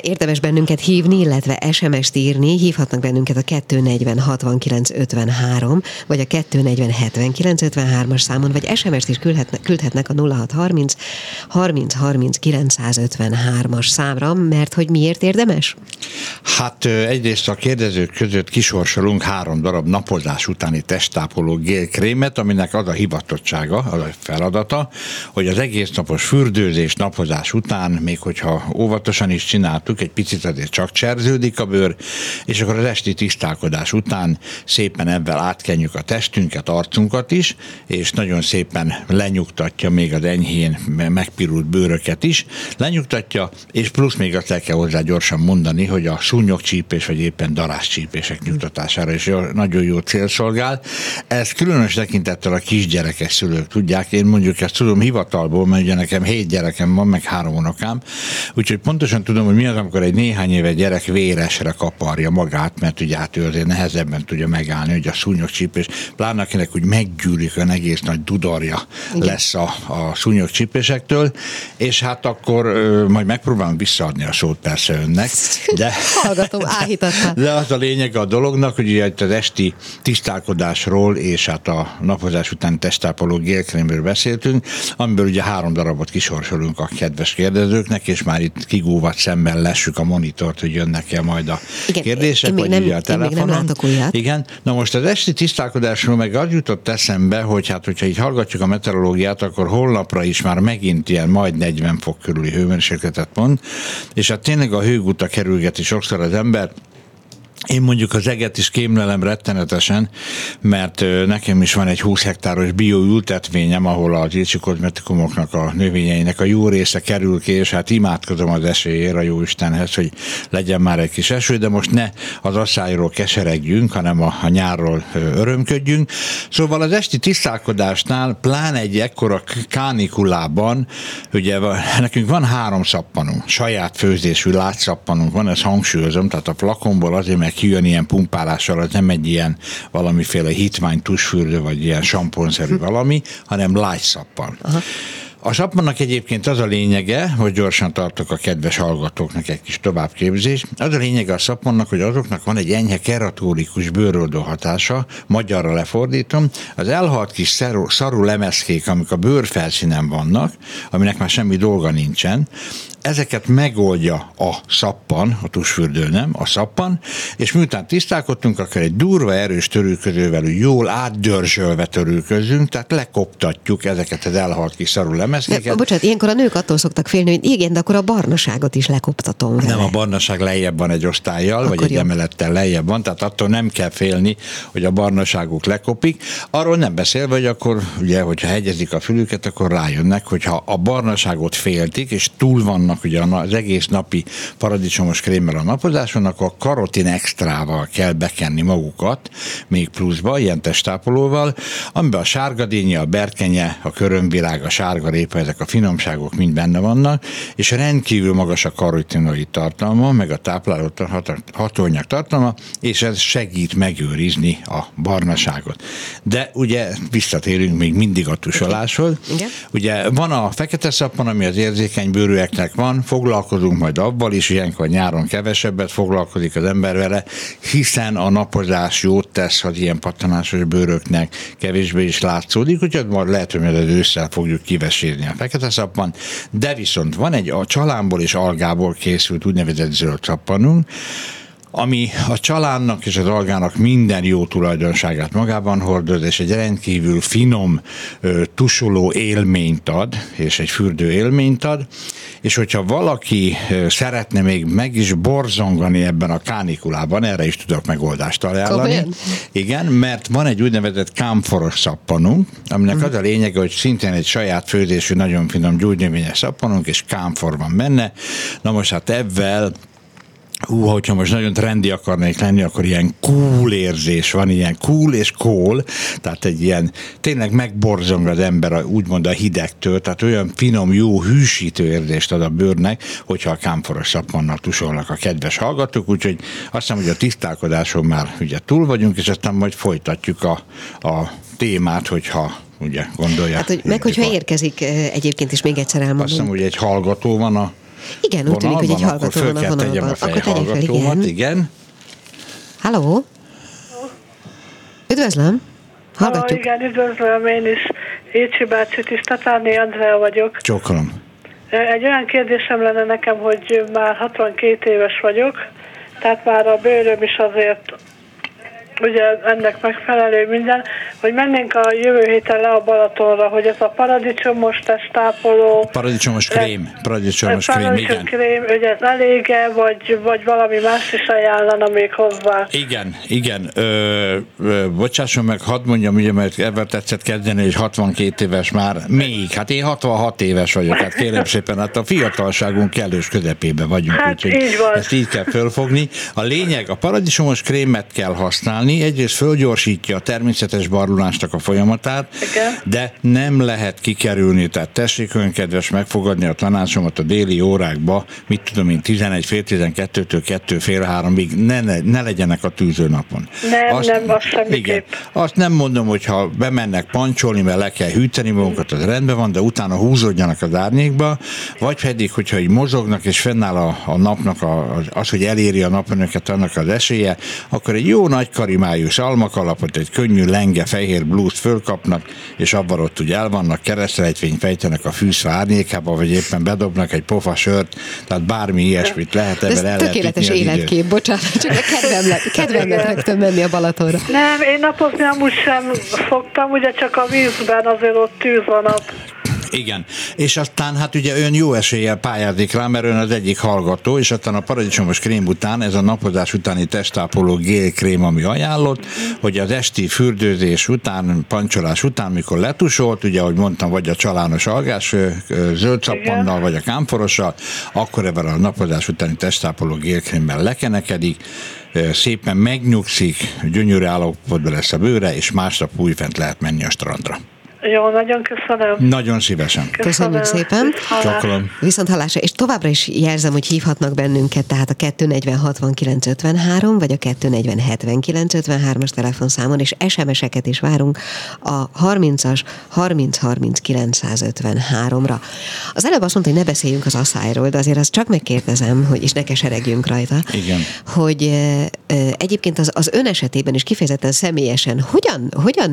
Érdemes bennünket hívni, illetve SMS-t írni. Hívhatnak bennünket a 240 69 53, vagy a 240 79 53-as számon, vagy SMS-t is küldhetnek, küldhetnek a 0630 30 30 953-as számra, mert hogy miért érdemes? Hát egyrészt a kérdezők között kisorsolunk három darab napozás utáni testápoló gélkrémet, aminek az a hivatottsága, az a feladata, hogy az egész napos fürdőzés napozás után, még hogyha óvatosan is csináltuk, egy picit azért csak cserződik a bőr, és akkor az esti tisztálkodás után szépen ebben átkenjük a testünket, arcunkat is, és nagyon szépen lenyugtatja még az enyhén megpirult bőröket is, lenyugtatja, és plusz még azt el kell hozzá gyorsan mondani, hogy a szúnyogcsípés, vagy éppen daráscsípések nyugtatására is nagyon jó cél szolgál. Ez különös tekintettel a kisgyerekes szülők tudják. Én mondjuk ezt tudom hivatalból, mert ugye nekem hét gyerekem van, meg három unokám, úgyhogy pontosan tudom, hogy mi az, amikor egy néhány éve gyerek véresre kaparja magát, mert ugye hát ő azért nehezebben tudja megállni, hogy a szúnyogcsípés, pláne akinek úgy meggyűrik a egész nagy dudarja Igen. lesz a, a szúnyogcsípésektől, és hát akkor ö, majd megpróbálom visszaadni a szót persze önnek, de, Hallgatom, de az a lényeg a dolognak, hogy ugye az esti tisztálkodásról és hát a napozás után testápoló gélkrémről beszéltünk, amiből ugye három darabot kisorsolunk a kedves kérdezőknek, és már itt kigúvat szemben lessük a monitort, hogy jönnek-e majd a Igen, kérdések, én vagy nem, ugye a telefonon. Még nem Igen, na most az esti tisztálkodásról meg az jutott eszembe, hogy hát hogyha így hallgatjuk a meteorológiát, akkor holnapra is már megint ilyen majd 40 fok körüli hőmérsékletet mond, és hát tényleg a hőguta kerülgeti sokszor az ember, én mondjuk az eget is kémlelem rettenetesen, mert nekem is van egy 20 hektáros bioültetvényem, ahol az ilcsi kozmetikumoknak a növényeinek a jó része kerül ki, és hát imádkozom az esélyért a jó Istenhez, hogy legyen már egy kis eső, de most ne az asszályról keseregjünk, hanem a, a nyárról örömködjünk. Szóval az esti tisztálkodásnál, pláne egy ekkora kánikulában, ugye nekünk van három szappanunk, saját főzésű látszappanunk van, ezt hangsúlyozom, tehát a plakomból azért, kijön ilyen pumpálással, az nem egy ilyen valamiféle hitmány tusfürdő, vagy ilyen samponszerű valami, hanem lágyszappan. Aha. A sappannak egyébként az a lényege, hogy gyorsan tartok a kedves hallgatóknak egy kis továbbképzést, az a lényege a szappannak, hogy azoknak van egy enyhe keratórikus bőroldó hatása, magyarra lefordítom, az elhalt kis szarú, szarú lemezkék, amik a bőr felszínen vannak, aminek már semmi dolga nincsen, ezeket megoldja a szappan, a tusfürdő nem, a szappan, és miután tisztálkodtunk, akkor egy durva erős törülközővel jól átdörzsölve törülközünk, tehát lekoptatjuk ezeket az elhalt kis szarú lemezkéket. Bocsánat, ilyenkor a nők attól szoktak félni, hogy igen, de akkor a barnaságot is lekoptatom vele. Nem, a barnaság lejjebb van egy osztályjal, akkor vagy egy emelettel lejjebb van, tehát attól nem kell félni, hogy a barnaságuk lekopik. Arról nem beszélve, hogy akkor ugye, hogyha hegyezik a fülüket, akkor rájönnek, hogyha a barnaságot féltik, és túl vannak vannak ugye az egész napi paradicsomos krémmel a napozáson, akkor a karotin extrával kell bekenni magukat, még pluszba, ilyen testápolóval, amiben a sárgadénye, a berkenye, a körömvilág, a sárgarépa, ezek a finomságok mind benne vannak, és rendkívül magas a karotinoid tartalma, meg a tápláló hatóanyag tartalma, és ez segít megőrizni a barnaságot. De ugye visszatérünk még mindig a tusoláshoz. Igen. Ugye van a fekete szappan, ami az érzékeny bőrűeknek van, foglalkozunk majd abban is, ilyenkor nyáron kevesebbet foglalkozik az ember vele, hiszen a napozás jót tesz az ilyen pattanásos bőröknek, kevésbé is látszódik, úgyhogy majd lehet, hogy az ősszel fogjuk kivesírni a fekete szappan, de viszont van egy a csalámból és algából készült úgynevezett zöld szappanunk, ami a családnak és az algának minden jó tulajdonságát magában hordoz, és egy rendkívül finom, tusoló élményt ad, és egy fürdő élményt ad, és hogyha valaki szeretne még meg is borzongani ebben a kánikulában, erre is tudok megoldást ajánlani. Komolyan? Igen, mert van egy úgynevezett kámforos szappanunk, aminek uh-huh. az a lényege, hogy szintén egy saját főzésű, nagyon finom gyógynövényes szappanunk, és kámfor van benne. Na most hát ebben hú, hogyha most nagyon trendi akarnék lenni, akkor ilyen cool érzés van, ilyen cool és cool, tehát egy ilyen tényleg megborzong az ember úgymond a hidegtől, tehát olyan finom, jó, hűsítő érzést ad a bőrnek, hogyha a kámforos szaponnal tusolnak a kedves hallgatók, úgyhogy azt hiszem, hogy a tisztálkodáson már ugye túl vagyunk, és aztán majd folytatjuk a, a témát, hogyha ugye gondolják. Hát, hogy meg hogyha érkezik egyébként is még egyszer elmondom. Azt hiszem, hogy egy hallgató van a Igen, úgy tűnik, hogy egy hallgató van a vonalban. Akkor tegyek fel, igen. igen. Halló? Üdvözlöm! Hallgatjuk. Halló, igen, üdvözlöm én is. Écsi bácsi, Tisztatárné Andrea vagyok. Csókolom. Egy olyan kérdésem lenne nekem, hogy már 62 éves vagyok, tehát már a bőröm is azért ugye ennek megfelelő minden, hogy mennénk a jövő héten le a Balatonra, hogy ez a paradicsomos testápoló... Paradicsomos krém, paradicsomos krém, igen. krém, hogy ez elége, vagy, vagy valami más is ajánlana még hozzá. Igen, igen. Ö, ö, bocsásson meg, hadd mondjam, ugye, mert ebben tetszett kezdeni, hogy 62 éves már még. Hát én 66 éves vagyok, hát kérem szépen, hát a fiatalságunk kellős közepébe vagyunk. Hát úgyhogy így van. Ezt így kell fölfogni. A lényeg, a paradicsomos krémet kell használni, használni, egyrészt fölgyorsítja a természetes barulásnak a folyamatát, Igen. de nem lehet kikerülni, tehát tessék ön kedves megfogadni a tanácsomat a déli órákba, mit tudom én, 11 fél 12-től 2 fél 3-ig, ne, ne, ne legyenek a tűzőnapon. Nem, azt, nem, azt semmiképp. Igen, azt nem mondom, hogy ha bemennek pancsolni, mert le kell hűteni magukat, az rendben van, de utána húzódjanak az árnyékba, vagy pedig, hogyha így mozognak, és fennáll a, a napnak a, az, hogy eléri a napönöket annak az esélye, akkor egy jó nagy kari formájú almakalapot, egy könnyű lenge fehér blúzt fölkapnak, és abban ott ugye el vannak, keresztrejtvényt fejtenek a fűszfa árnyékába, vagy éppen bedobnak egy pofa sört, tehát bármi ilyesmit lehet ebben el tökéletes életkép, bocsánat, csak a kedvem lett, kedvem lett rögtön menni a Balatonra. Nem, én napozni amúgy sem szoktam, ugye csak a vízben azért ott tűz van nap. Igen, és aztán hát ugye ön jó eséllyel pályázik rá, mert ön az egyik hallgató, és aztán a paradicsomos krém után, ez a napozás utáni testápoló gélkrém, ami ajánlott, hogy az esti fürdőzés után, pancsolás után, mikor letusolt, ugye ahogy mondtam, vagy a csalános algás zöld szappannal, vagy a kámforossal, akkor ebben a napozás utáni testápoló gélkrémben lekenekedik, szépen megnyugszik, gyönyörű állapotban lesz a bőre, és másnap újfent lehet menni a strandra. Jó, nagyon köszönöm. Nagyon szívesen. Köszönöm. Köszönjük szépen. Csakolom. Viszont hallásra, és továbbra is jelzem, hogy hívhatnak bennünket, tehát a 240 6953, vagy a 240 7953 as telefonszámon, és SMS-eket is várunk a 30-as 30 30 953-ra. Az előbb azt mondta, hogy ne beszéljünk az asszályról, de azért azt csak megkérdezem, hogy és ne keseregjünk rajta. Igen. Hogy e, e, egyébként az, az ön esetében is kifejezetten személyesen hogyan, hogyan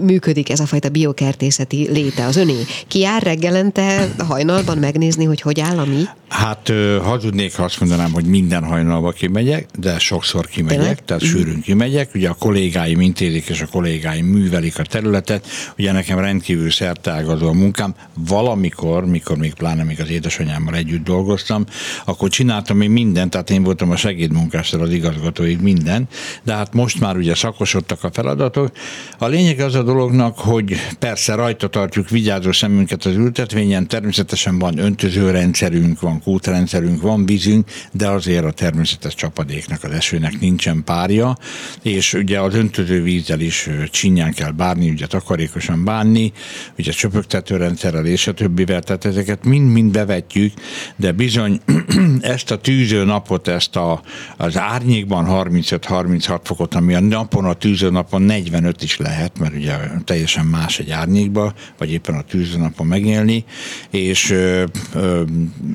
működik ez a fajta bioker kertészeti léte az öné. Ki jár reggelente hajnalban megnézni, hogy hogy áll a mi? Hát hazudnék, ha azt mondanám, hogy minden hajnalba kimegyek, de sokszor kimegyek, Tényleg? tehát sűrűn kimegyek. Ugye a kollégáim intézik, és a kollégáim művelik a területet. Ugye nekem rendkívül szertágazó a munkám. Valamikor, mikor még pláne még az édesanyámmal együtt dolgoztam, akkor csináltam még mindent, tehát én voltam a segédmunkással az igazgatóig minden, de hát most már ugye szakosodtak a feladatok. A lényeg az a dolognak, hogy persze persze rajta tartjuk vigyázó szemünket az ültetvényen, természetesen van öntözőrendszerünk, van kútrendszerünk, van vízünk, de azért a természetes csapadéknak, az esőnek nincsen párja, és ugye az öntöző vízzel is csinyán kell bánni, ugye takarékosan bánni, ugye csöpögtetőrendszerrel és a többivel, tehát ezeket mind-mind bevetjük, de bizony ezt a tűző napot, ezt a, az árnyékban 35-36 fokot, ami a napon, a tűző napon 45 is lehet, mert ugye teljesen más egy árnyék, árnyékba, vagy éppen a tűznapon megélni, és ö, ö,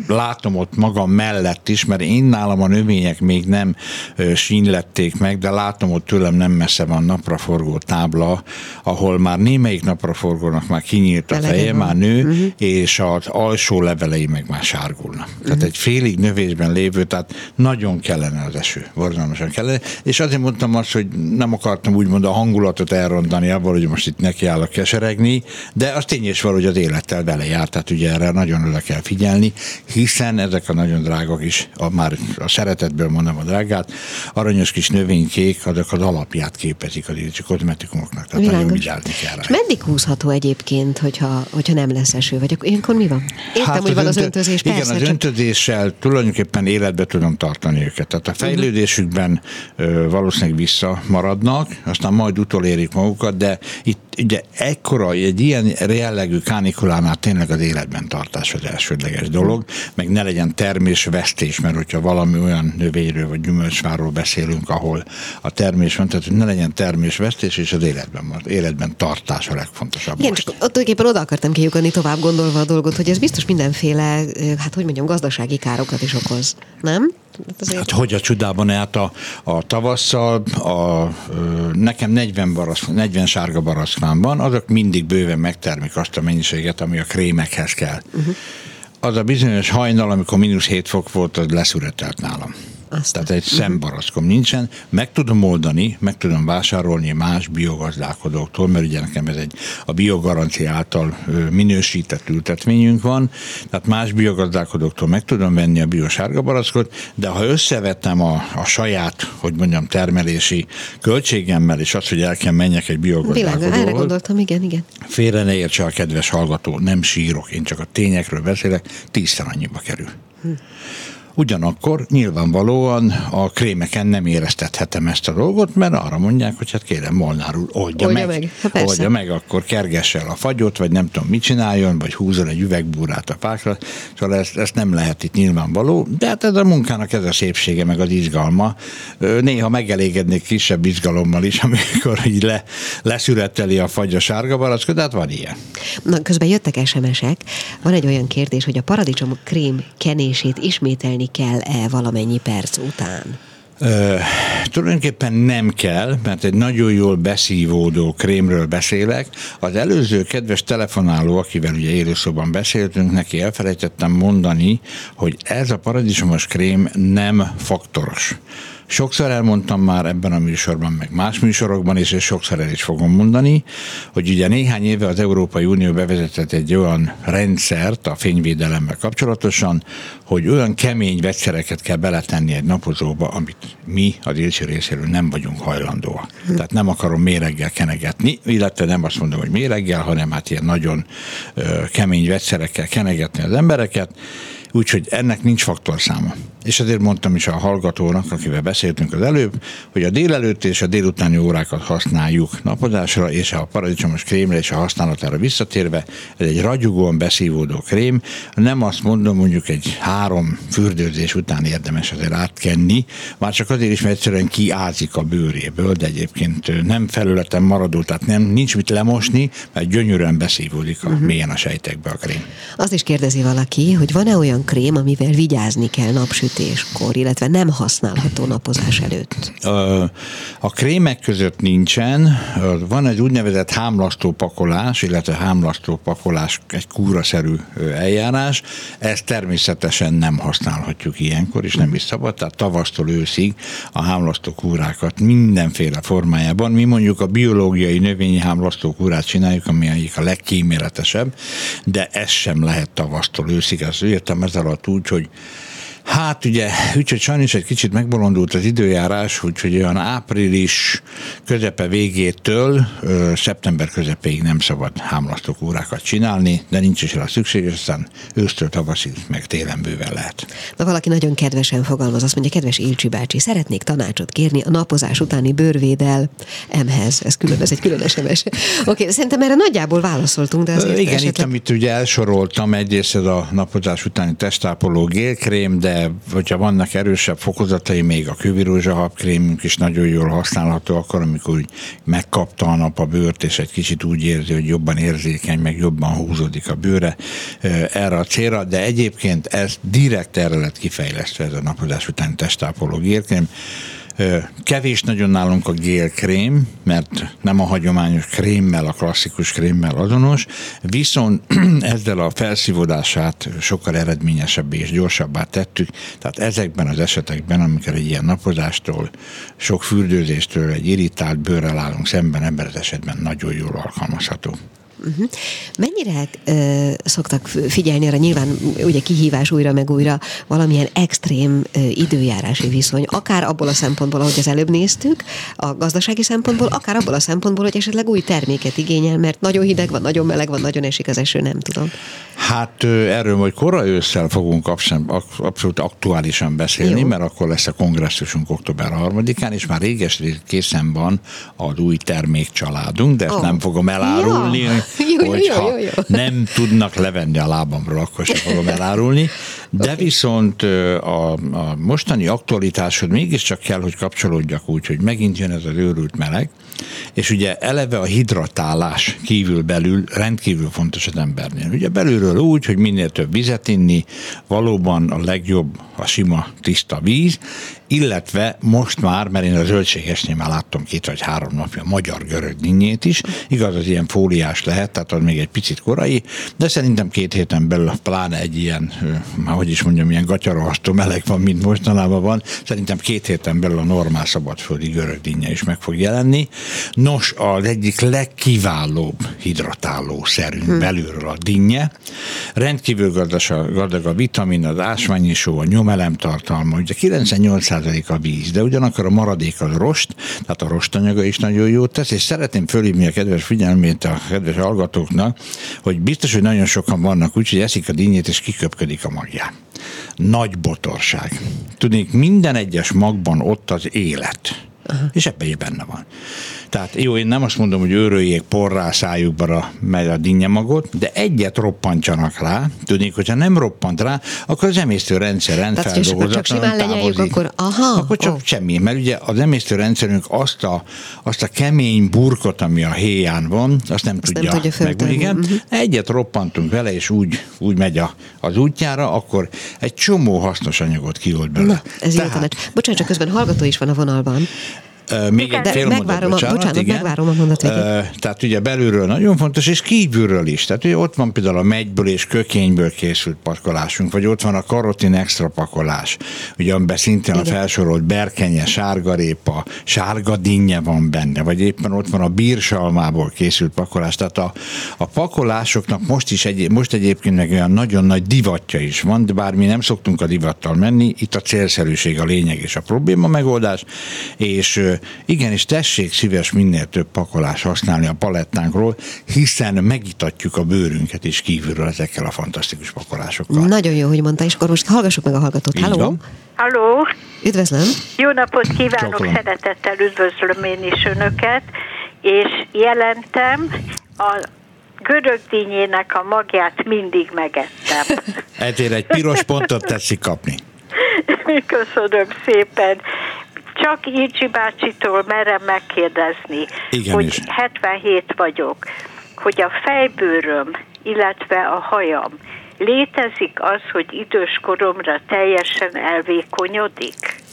látom ott magam mellett is, mert én nálam a növények még nem ö, sínlették meg, de látom ott tőlem nem messze van napraforgó tábla, ahol már némelyik napraforgónak már kinyílt a feje, már nő, uh-huh. és az alsó levelei meg már sárgulnak. Uh-huh. Tehát egy félig növésben lévő, tehát nagyon kellene az eső, borzalmasan kellene, és azért mondtam azt, hogy nem akartam úgymond a hangulatot elrontani abból, hogy most itt nekiállok keseregni, fogni, de az tény is valahogy az élettel vele jár, tehát ugye erre nagyon oda kell figyelni, hiszen ezek a nagyon drágak is, a, már a szeretetből mondom a drágát, aranyos kis növénykék, azok az alapját képezik az kozmetikumoknak, tehát Világos. nagyon vigyázni kell rá. És meddig húzható egyébként, hogyha, hogyha nem lesz eső, vagy akkor ilyenkor mi van? Értem, hát hogy van az öntözés, Igen, persze, az csak... öntözéssel tulajdonképpen életbe tudom tartani őket. Tehát a fejlődésükben uh-huh. valószínűleg visszamaradnak, aztán majd utolérik magukat, de itt ugye ekkora egy ilyen jellegű kánikulánál tényleg az életben tartás az elsődleges dolog, meg ne legyen termésvesztés, mert hogyha valami olyan növényről vagy gyümölcsvárról beszélünk, ahol a termés van, tehát hogy ne legyen termésvesztés, és az életben van, életben tartás a legfontosabb. Igen, most. csak tulajdonképpen oda akartam kiukadni tovább gondolva a dolgot, hogy ez biztos mindenféle, hát hogy mondjam, gazdasági károkat is okoz, nem? Hát, azért... Hát hogy a csodában állt a, a tavasszal, a, nekem 40, barasz, 40 sárga baraszkván van, azok mindig bőven megtermik azt a mennyiséget, ami a krémekhez kell. Uh-huh. Az a bizonyos hajnal, amikor mínusz 7 fok volt, az leszüretelt nálam. Azt Tehát egy szembaraszkom nincsen. Meg tudom oldani, meg tudom vásárolni más biogazdálkodóktól, mert ugye nekem ez egy a biogarancia által minősített ültetvényünk van, tehát más biogazdálkodóktól meg tudom venni a biosárga barackot, de ha összevetem a, a saját, hogy mondjam, termelési költségemmel, és azt, hogy el kell menjek egy biogazdálkodóhoz. Világ, erre gondoltam, igen, igen. Félre ne értse a kedves hallgató, nem sírok, én csak a tényekről beszélek, tízszer annyiba kerül. Hm. Ugyanakkor nyilvánvalóan a krémeken nem éreztethetem ezt a dolgot, mert arra mondják, hogy hát kérem, Molnár úr, oldja, oldja meg, meg. oldja meg, akkor kergesse el a fagyot, vagy nem tudom mit csináljon, vagy húzol egy üvegbúrát a fákra, szóval ezt, ezt nem lehet itt nyilvánvaló, de hát ez a munkának ez a szépsége, meg az izgalma. Néha megelégednék kisebb izgalommal is, amikor így le, leszüreteli a fagy a sárga barackot, de hát van ilyen. Na, közben jöttek SMS-ek. Van egy olyan kérdés, hogy a paradicsom krém kenését ismételni kell-e valamennyi perc után? Ö, tulajdonképpen nem kell, mert egy nagyon jól beszívódó krémről beszélek. Az előző kedves telefonáló, akivel ugye élőszóban beszéltünk, neki elfelejtettem mondani, hogy ez a paradicsomos krém nem faktoros. Sokszor elmondtam már ebben a műsorban, meg más műsorokban is, és sokszor el is fogom mondani, hogy ugye néhány éve az Európai Unió bevezetett egy olyan rendszert a fényvédelemmel kapcsolatosan, hogy olyan kemény vegyszereket kell beletenni egy napozóba, amit mi a délső részéről nem vagyunk hajlandóak. Hm. Tehát nem akarom méreggel kenegetni, illetve nem azt mondom, hogy méreggel, hanem hát ilyen nagyon ö, kemény vegyszerekkel kenegetni az embereket, úgyhogy ennek nincs faktorszáma. És ezért mondtam is a hallgatónak, akivel beszéltünk az előbb, hogy a délelőtt és a délutáni órákat használjuk napozásra, és a paradicsomos krémre és a használatára visszatérve, ez egy ragyogóan beszívódó krém. Nem azt mondom, mondjuk egy három fürdőzés után érdemes azért átkenni, már csak azért is, mert egyszerűen kiázik a bőréből, de egyébként nem felületen maradó, tehát nem, nincs mit lemosni, mert gyönyörűen beszívódik a, uh-huh. mélyen a sejtekbe a krém. Azt is kérdezi valaki, hogy van-e olyan krém, amivel vigyázni kell napsütéskor, illetve nem használható napozás előtt? A krémek között nincsen. Van egy úgynevezett hámlasztó pakolás, illetve hámlasztó pakolás egy kúraszerű eljárás. Ezt természetesen nem használhatjuk ilyenkor, és nem is szabad. Tehát tavasztól őszig a hámlasztó kúrákat mindenféle formájában. Mi mondjuk a biológiai növényi hámlasztó kúrát csináljuk, ami a legkíméletesebb, de ez sem lehet tavasztól őszig. Az értem ez alatt úgy, hogy Hát ugye, úgyhogy sajnos egy kicsit megbolondult az időjárás, úgyhogy olyan április közepe végétől ö, szeptember közepéig nem szabad hámlasztó órákat csinálni, de nincs is rá szükség, aztán ősztől tavaszig, meg télen bőven lehet. Na valaki nagyon kedvesen fogalmaz, azt mondja, kedves Ilcsi bácsi, szeretnék tanácsot kérni a napozás utáni bőrvédel emhez. Ez, külön, ez egy külön SMS. Oké, okay, szerintem erre nagyjából válaszoltunk, de azért Igen, esetleg... itt, amit ugye elsoroltam, egyrészt ez a napozás utáni testápoló gélkrém, de hogyha vannak erősebb fokozatai, még a kővirózsahabkrémünk is nagyon jól használható akkor, amikor úgy megkapta a nap a bőrt, és egy kicsit úgy érzi, hogy jobban érzékeny, meg jobban húzódik a bőre erre a célra, de egyébként ez direkt erre lett kifejlesztve ez a napozás utáni testápoló gérkrém. Kevés nagyon nálunk a gélkrém, mert nem a hagyományos krémmel, a klasszikus krémmel azonos, viszont ezzel a felszívódását sokkal eredményesebbé és gyorsabbá tettük, tehát ezekben az esetekben, amikor egy ilyen napozástól, sok fürdőzéstől egy irritált bőrrel állunk szemben, ebben az esetben nagyon jól alkalmazható. Uh-huh. Mennyire uh, szoktak figyelni arra, nyilván ugye kihívás újra meg újra valamilyen extrém uh, időjárási viszony, akár abból a szempontból, ahogy az előbb néztük, a gazdasági szempontból, akár abból a szempontból, hogy esetleg új terméket igényel, mert nagyon hideg van, nagyon meleg van, nagyon esik az eső, nem tudom. Hát erről majd korai ősszel fogunk abszolút aktuálisan beszélni, Jó. mert akkor lesz a kongresszusunk október 3-án, és már réges készen van az új termékcsaládunk, de ezt oh. nem fogom elárulni. Ja jó, hogyha jó, jó, jó. nem tudnak levenni a lábamról, akkor sem fogom elárulni. De okay. viszont a, a mostani aktualitásod mégiscsak kell, hogy kapcsolódjak úgy, hogy megint jön ez az őrült meleg, és ugye eleve a hidratálás kívül belül rendkívül fontos az embernél. Ugye belülről úgy, hogy minél több vizet inni, valóban a legjobb a sima, tiszta víz, illetve most már, mert én a zöldségesnél már láttam két vagy három napja magyar-görög dinnyét is, igaz, az ilyen fóliás lehet, tehát az még egy picit korai, de szerintem két héten belül, pláne egy ilyen, már hogy is mondjam, ilyen gatyarahasztó meleg van, mint mostanában van, szerintem két héten belül a normál szabadföldi görög dinnye is meg fog jelenni. Nos, az egyik legkiválóbb hidratáló szerünk hmm. belülről a dinnye. Rendkívül gazdag a vitamin, az ásványi só, a nyomelem tartalma, ugye 98% a víz, de ugyanakkor a maradék az rost, tehát a rostanyaga is nagyon jót tesz, és szeretném fölhívni a kedves figyelmét a kedves hallgatóknak, hogy biztos, hogy nagyon sokan vannak úgy, hogy eszik a dinnyét és kiköpködik a magján. Nagy botorság. Tudnék, minden egyes magban ott az élet. Aha. És ebben is benne van. Tehát jó, én nem azt mondom, hogy őröljék porrá szájukba megy a dinnyemagot, de egyet roppantsanak rá. Tudnék, hogyha nem roppant rá, akkor az emésztőrendszeren feldolgozatlanul távozik. Akkor, aha, akkor csak oh. semmi, mert ugye az emésztőrendszerünk azt a, azt a kemény burkot, ami a héján van, azt nem azt tudja, nem tudja meg. Igen, uh-huh. egyet roppantunk vele, és úgy, úgy megy a, az útjára, akkor egy csomó hasznos anyagot kiold belőle. Ez Tehát, jó tanács. Bocsánat, csak közben hallgató is van a vonalban. Még egy fél megvárom, mondat, bocsánat, bocsánat, igen. megvárom a mondat Tehát ugye belülről nagyon fontos, és kívülről is. Tehát ugye ott van például a megyből és kökényből készült pakolásunk, vagy ott van a karotin extra pakolás, ugye amiben szintén igen. a felsorolt berkenye, sárgarépa, sárga dinnye van benne, vagy éppen ott van a bírsalmából készült pakolás. Tehát a, a pakolásoknak most is egy, most egyébként meg olyan nagyon nagy divatja is van, de bár mi nem szoktunk a divattal menni, itt a célszerűség a lényeg és a probléma megoldás, és igen, és tessék szíves minél több pakolás használni a palettánkról, hiszen megitatjuk a bőrünket is kívülről ezekkel a fantasztikus pakolásokkal. Nagyon jó, hogy mondta, és akkor most hallgassuk meg a hallgatót. Halló! Halló! Üdvözlöm! Jó napot kívánok, Csókolom. szeretettel üdvözlöm én is Önöket, és jelentem a görög a magját mindig megettem. Ezért egy piros pontot teszik kapni. Köszönöm szépen csak Írcsi bácsitól merem megkérdezni, Igen hogy is. 77 vagyok, hogy a fejbőröm, illetve a hajam, létezik az, hogy idős koromra teljesen elvékonyodik?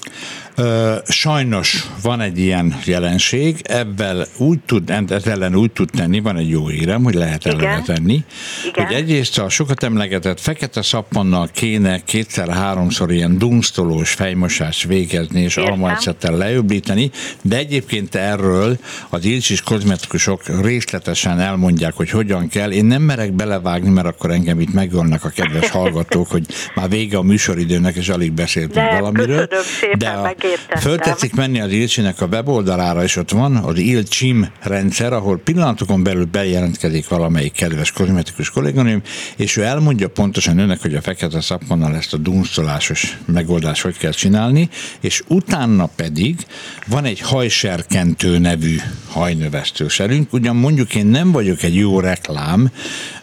Sajnos van egy ilyen jelenség, ebben úgy tud, ellen úgy tud tenni, van egy jó hírem, hogy lehet ellene tenni, Igen. hogy egyrészt a sokat emlegetett fekete szappannal kéne kétszer-háromszor ilyen dunsztolós fejmosást végezni, és almaecettel leöblíteni, de egyébként erről az ilcsis kozmetikusok részletesen elmondják, hogy hogyan kell. Én nem merek belevágni, mert akkor engem itt megölnek a kedves hallgatók, hogy már vége a műsoridőnek, és alig beszéltünk de, valamiről. Szépen, de a, megértettem. Föltetszik menni az Ilcsinek a weboldalára, és ott van az Ilcsim rendszer, ahol pillanatokon belül bejelentkezik valamelyik kedves kozmetikus kolléganőm, és ő elmondja pontosan önnek, hogy a fekete szaponnal ezt a dunsztolásos megoldást hogy kell csinálni, és utána pedig van egy hajserkentő nevű hajnövesztőszerünk. Ugyan mondjuk én nem vagyok egy jó reklám,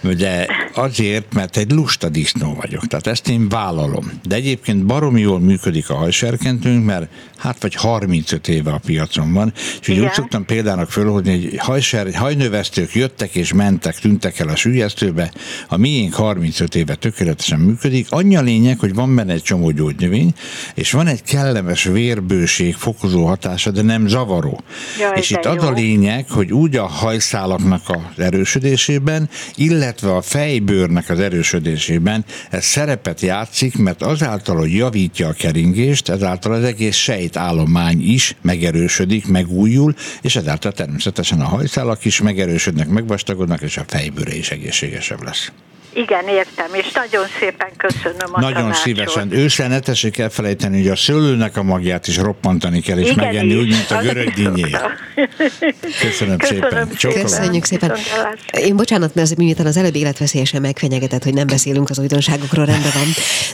de azért, mert egy lusta disznó vagyok. Tehát ezt én vállalom. De egyébként baromi jól működik a hajserkentőnk, mert hát vagy 35 éve a piacon van, és így úgy szoktam példának fölhozni, hogy hajser, hajnövesztők jöttek és mentek, tűntek el a sülyeztőbe, a miénk 35 éve tökéletesen működik. Annyi a lényeg, hogy van benne egy csomó gyógynövény, és van egy kellemes vérbőség fokozó hatása, de nem zavaró. Jaj, és itt jó. az a lényeg, hogy úgy a hajszálaknak az erősödésében, illetve a fejbőrnek az erősödésében ez szerepet játszik, mert azáltal, hogy javítja a keringést, ezáltal az egész sejtállomány is megerősödik, megújul, és ezáltal természetesen a hajszálak is megerősödnek, megvastagodnak, és a fejbőre is egészségesebb lesz. Igen, értem, és nagyon szépen köszönöm a Nagyon tanácsot. szívesen. Ősszel ne tessék elfelejteni, hogy a szőlőnek a magját is roppantani kell, és Igen, megenni úgy, mint a görög dinnyé. Köszönöm, Köszönöm szépen. Csókolom. Köszönjük szépen. Én bocsánat, mert miután az előbb életveszélyesen megfenyegetett, hogy nem beszélünk az újdonságokról, rendben van.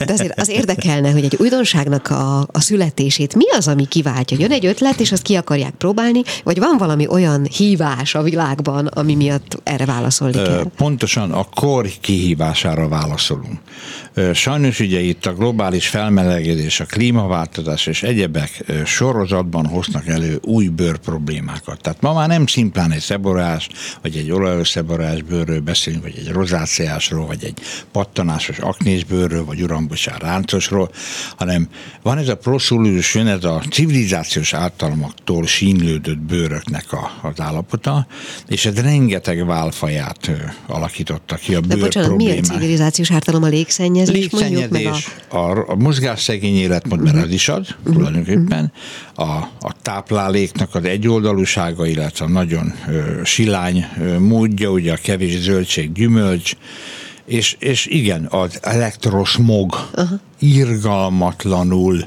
De azért az érdekelne, hogy egy újdonságnak a, a születését mi az, ami kiváltja? Jön egy ötlet, és azt ki akarják próbálni, vagy van valami olyan hívás a világban, ami miatt erre válaszolni kell? Pontosan a kor kihívására válaszolunk. Sajnos ugye itt a globális felmelegedés, a klímaváltozás és egyebek sorozatban hoznak elő új bőr problémákat. Tehát ma már nem szimplán egy szeborás, vagy egy olajos szeborás bőrről beszélünk, vagy egy rozáceásról, vagy egy pattanásos aknés bőrről, vagy urambosár ráncosról, hanem van ez a proszulősön, ez a civilizációs általmaktól sínlődött bőröknek a, az állapota, és ez rengeteg válfaját alakította ki a De bőr bocsánat, milyen problémát. civilizációs ártalom a légszennyezés, mondjuk, meg a... Légszennyezés, a, a mozgásszegény életmód, mert az is az, tulajdonképpen, a, a tápláléknak az egyoldalúsága, illetve a nagyon ö, silány ö, módja, ugye a kevés zöldség, gyümölcs, és, és igen, az elektrosmog uh-huh. irgalmatlanul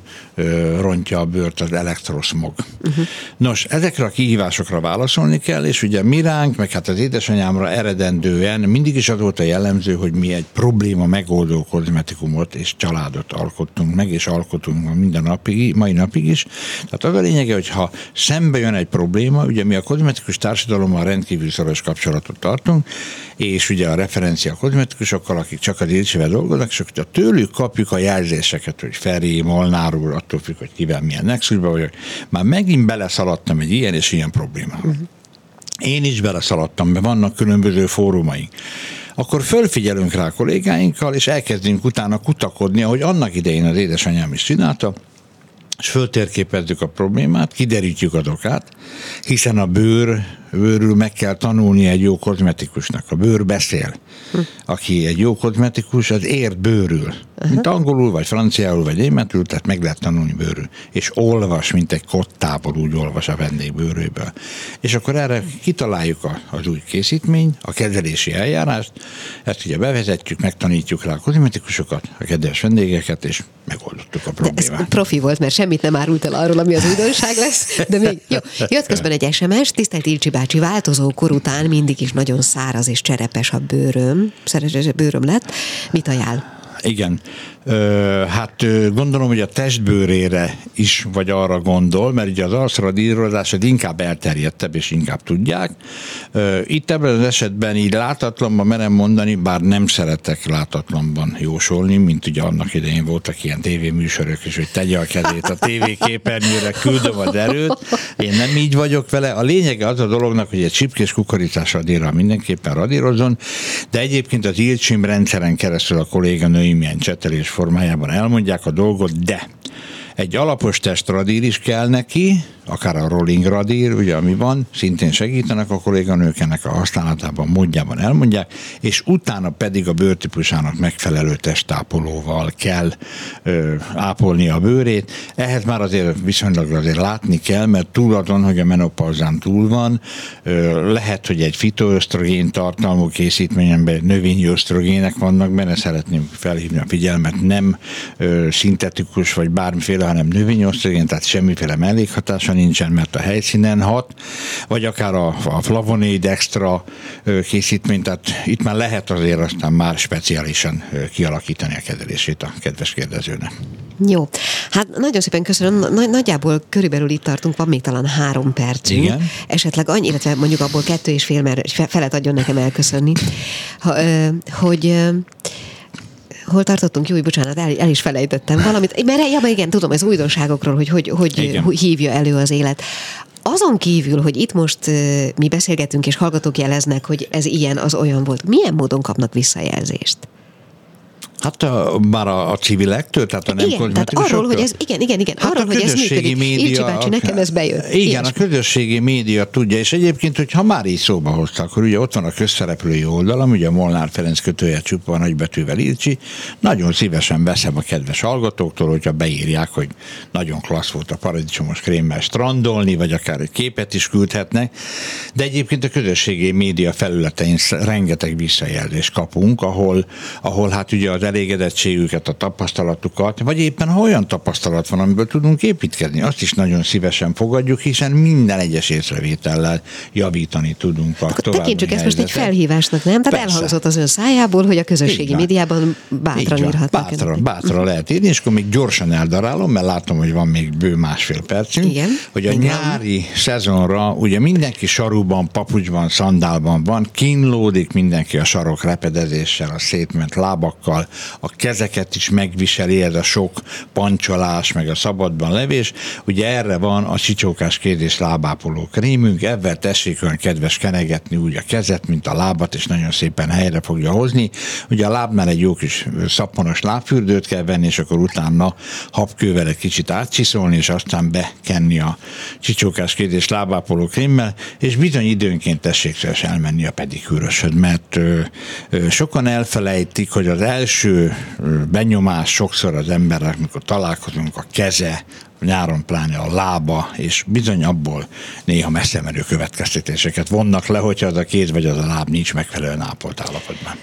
rontja a bőrt az elektroszmog. Uh-huh. Nos, ezekre a kihívásokra válaszolni kell, és ugye mi ránk, meg hát az édesanyámra eredendően mindig is az volt a jellemző, hogy mi egy probléma megoldó kozmetikumot és családot alkottunk meg, és alkotunk minden napig, mai napig is. Tehát az a lényege, hogy ha szembe jön egy probléma, ugye mi a kozmetikus társadalommal rendkívül szoros kapcsolatot tartunk, és ugye a referencia kozmetikusokkal, akik csak az ilcsivel dolgoznak, és akkor tőlük kapjuk a jelzéseket, hogy Feri, Molnár úr, attól függ, hogy kivel milyen nexusban vagyok. Már megint beleszaladtam egy ilyen és ilyen problémába. Én is beleszaladtam, mert vannak különböző fórumaink. Akkor fölfigyelünk rá kollégáinkkal, és elkezdünk utána kutakodni, ahogy annak idején az édesanyám is csinálta, és föltérképezzük a problémát, kiderítjük az okát, hiszen a bőr, bőrül meg kell tanulni egy jó kozmetikusnak. A bőr beszél. Aki egy jó kozmetikus, az ért bőrül. Mint angolul, vagy franciául, vagy németül, tehát meg lehet tanulni bőrül. És olvas, mint egy kottából úgy olvas a vendég bőrőből. És akkor erre kitaláljuk a, az új készítmény, a kezelési eljárást, ezt ugye bevezetjük, megtanítjuk rá a kozmetikusokat, a kedves vendégeket, és megoldottuk a De ez problémát. profi volt, mert semmit nem árult el arról, ami az újdonság lesz. De még jó. Jött közben egy SMS, tisztelt Ilcsi bácsi, változó kor után mindig is nagyon száraz és cserepes a bőröm. Szeres bőröm lett. Mit ajánl? Igen. Hát gondolom, hogy a testbőrére is vagy arra gondol, mert ugye az arszradírozás az inkább elterjedtebb, és inkább tudják. Itt ebben az esetben így látatlanban merem mondani, bár nem szeretek látatlanban jósolni, mint ugye annak idején voltak ilyen tévéműsorok is, hogy tegye a kezét a tévéképernyőre, küldöm az erőt. Én nem így vagyok vele. A lényege az a dolognak, hogy egy csipkés kukoricás radírral mindenképpen radírozzon, de egyébként az ilcsim rendszeren keresztül a kolléganőim ilyen csetelés formájában elmondják a dolgot, de egy alapos testradír is kell neki, akár a rolling radír, ugye ami van, szintén segítenek a kolléganők ennek a használatában, módjában elmondják, és utána pedig a bőrtípusának megfelelő testápolóval kell ö, ápolni a bőrét. Ehhez már azért viszonylag azért látni kell, mert túl azon, hogy a menopauzán túl van, ö, lehet, hogy egy fitoösztrogén tartalmú készítményemben növényi ösztrogének vannak benne, szeretném felhívni a figyelmet, nem ö, szintetikus vagy bármiféle, hanem növényi ösztrogén, tehát semmiféle mellékhatása nincsen, mert a helyszínen hat, vagy akár a, a flavonoid extra készítmény, tehát itt már lehet azért aztán már speciálisan kialakítani a kezelését a kedves kérdezőnek. Jó. Hát nagyon szépen köszönöm. Nagy, nagyjából körülbelül itt tartunk, van még talán három percünk. Igen. Esetleg annyi, illetve mondjuk abból kettő és fél, mert fe- felet adjon nekem elköszönni, ha, ö, hogy ö, hol tartottunk? Jó, bocsánat, el, el is felejtettem valamit. Mert ja, igen, tudom, ez újdonságokról, hogy hogy, hogy, Igen. hívja elő az élet. Azon kívül, hogy itt most mi beszélgetünk, és hallgatók jeleznek, hogy ez ilyen, az olyan volt, milyen módon kapnak visszajelzést? Hát a, már a, a civilektől, tehát a nem igen, tehát arról, hogy ez, igen, igen, igen, hát arról, hogy ez működik. Média, Ilcsi bácsi, nekem ez bejött. Igen, Ilyesmi. a közösségi média tudja, és egyébként, hogyha már így szóba hozta, akkor ugye ott van a közszereplői oldalam, ugye a Molnár Ferenc kötője csupa nagybetűvel Ilcsi, nagyon szívesen veszem a kedves hallgatóktól, hogyha beírják, hogy nagyon klassz volt a paradicsomos krémmel strandolni, vagy akár egy képet is küldhetnek, de egyébként a közösségi média felületein rengeteg visszajelzést kapunk, ahol, ahol hát ugye az elégedettségüket, a tapasztalatukat, vagy éppen ha olyan tapasztalat van, amiből tudunk építkezni, azt is nagyon szívesen fogadjuk, hiszen minden egyes észrevétellel javítani tudunk a Tekintsük ezt most egy felhívásnak, nem? Tehát Persze. elhangzott az ön szájából, hogy a közösségi médiában bátran írhatnak. Bátran, bátran lehet írni, és akkor még gyorsan eldarálom, mert látom, hogy van még bő másfél percünk, Igen. hogy a Igen. nyári szezonra ugye mindenki saruban, papucsban, szandálban van, kínlódik mindenki a sarok repedezéssel, a szétment lábakkal, a kezeket is megviseli ez a sok pancsolás, meg a szabadban levés. Ugye erre van a csicsókás kérdés lábápoló krémünk, ebben tessék olyan kedves kenegetni úgy a kezet, mint a lábat, és nagyon szépen helyre fogja hozni. Ugye a lábnál egy jó kis szappanos lábfürdőt kell venni, és akkor utána habkővel egy kicsit átcsiszolni, és aztán bekenni a csicsókás kérdés lábápoló krémmel, és bizony időnként tessék elmenni a pedikűrösöd, mert ö, ö, sokan elfelejtik, hogy az első benyomás sokszor az emberek, amikor találkozunk, a keze, nyáron pláne a lába, és bizony abból néha messze menő következtetéseket vonnak le, hogyha az a kéz vagy az a láb nincs megfelelően ápolt állapotban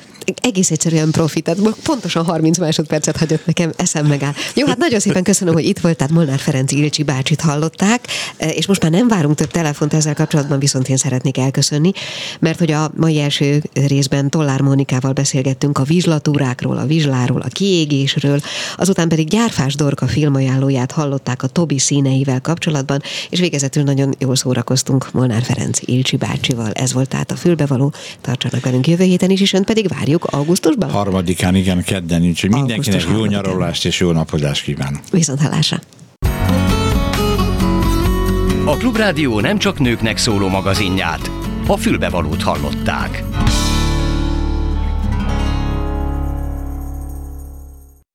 egész egyszerűen profi, tehát pontosan 30 másodpercet hagyott nekem, eszem megáll. Jó, hát nagyon szépen köszönöm, hogy itt volt, tehát Molnár Ferenc Ilcsi bácsit hallották, e, és most már nem várunk több telefont ezzel kapcsolatban, viszont én szeretnék elköszönni, mert hogy a mai első részben Tollár Mónikával beszélgettünk a vizslatúrákról, a vizsláról, a kiégésről, azután pedig Gyárfás Dorka filmajánlóját hallották a Tobi színeivel kapcsolatban, és végezetül nagyon jól szórakoztunk Molnár Ferenc Ilcsi bácsival. Ez volt tehát a fülbevaló. Tartsanak velünk jövő héten is, és önt pedig várjuk várjuk augusztusban? Harmadikán, igen, kedden, úgyhogy mindenkinek jó nyaralást és jó napozást kívánok. Viszont hallásra. A Klubrádió nem csak nőknek szóló magazinját, a fülbevalót hallották.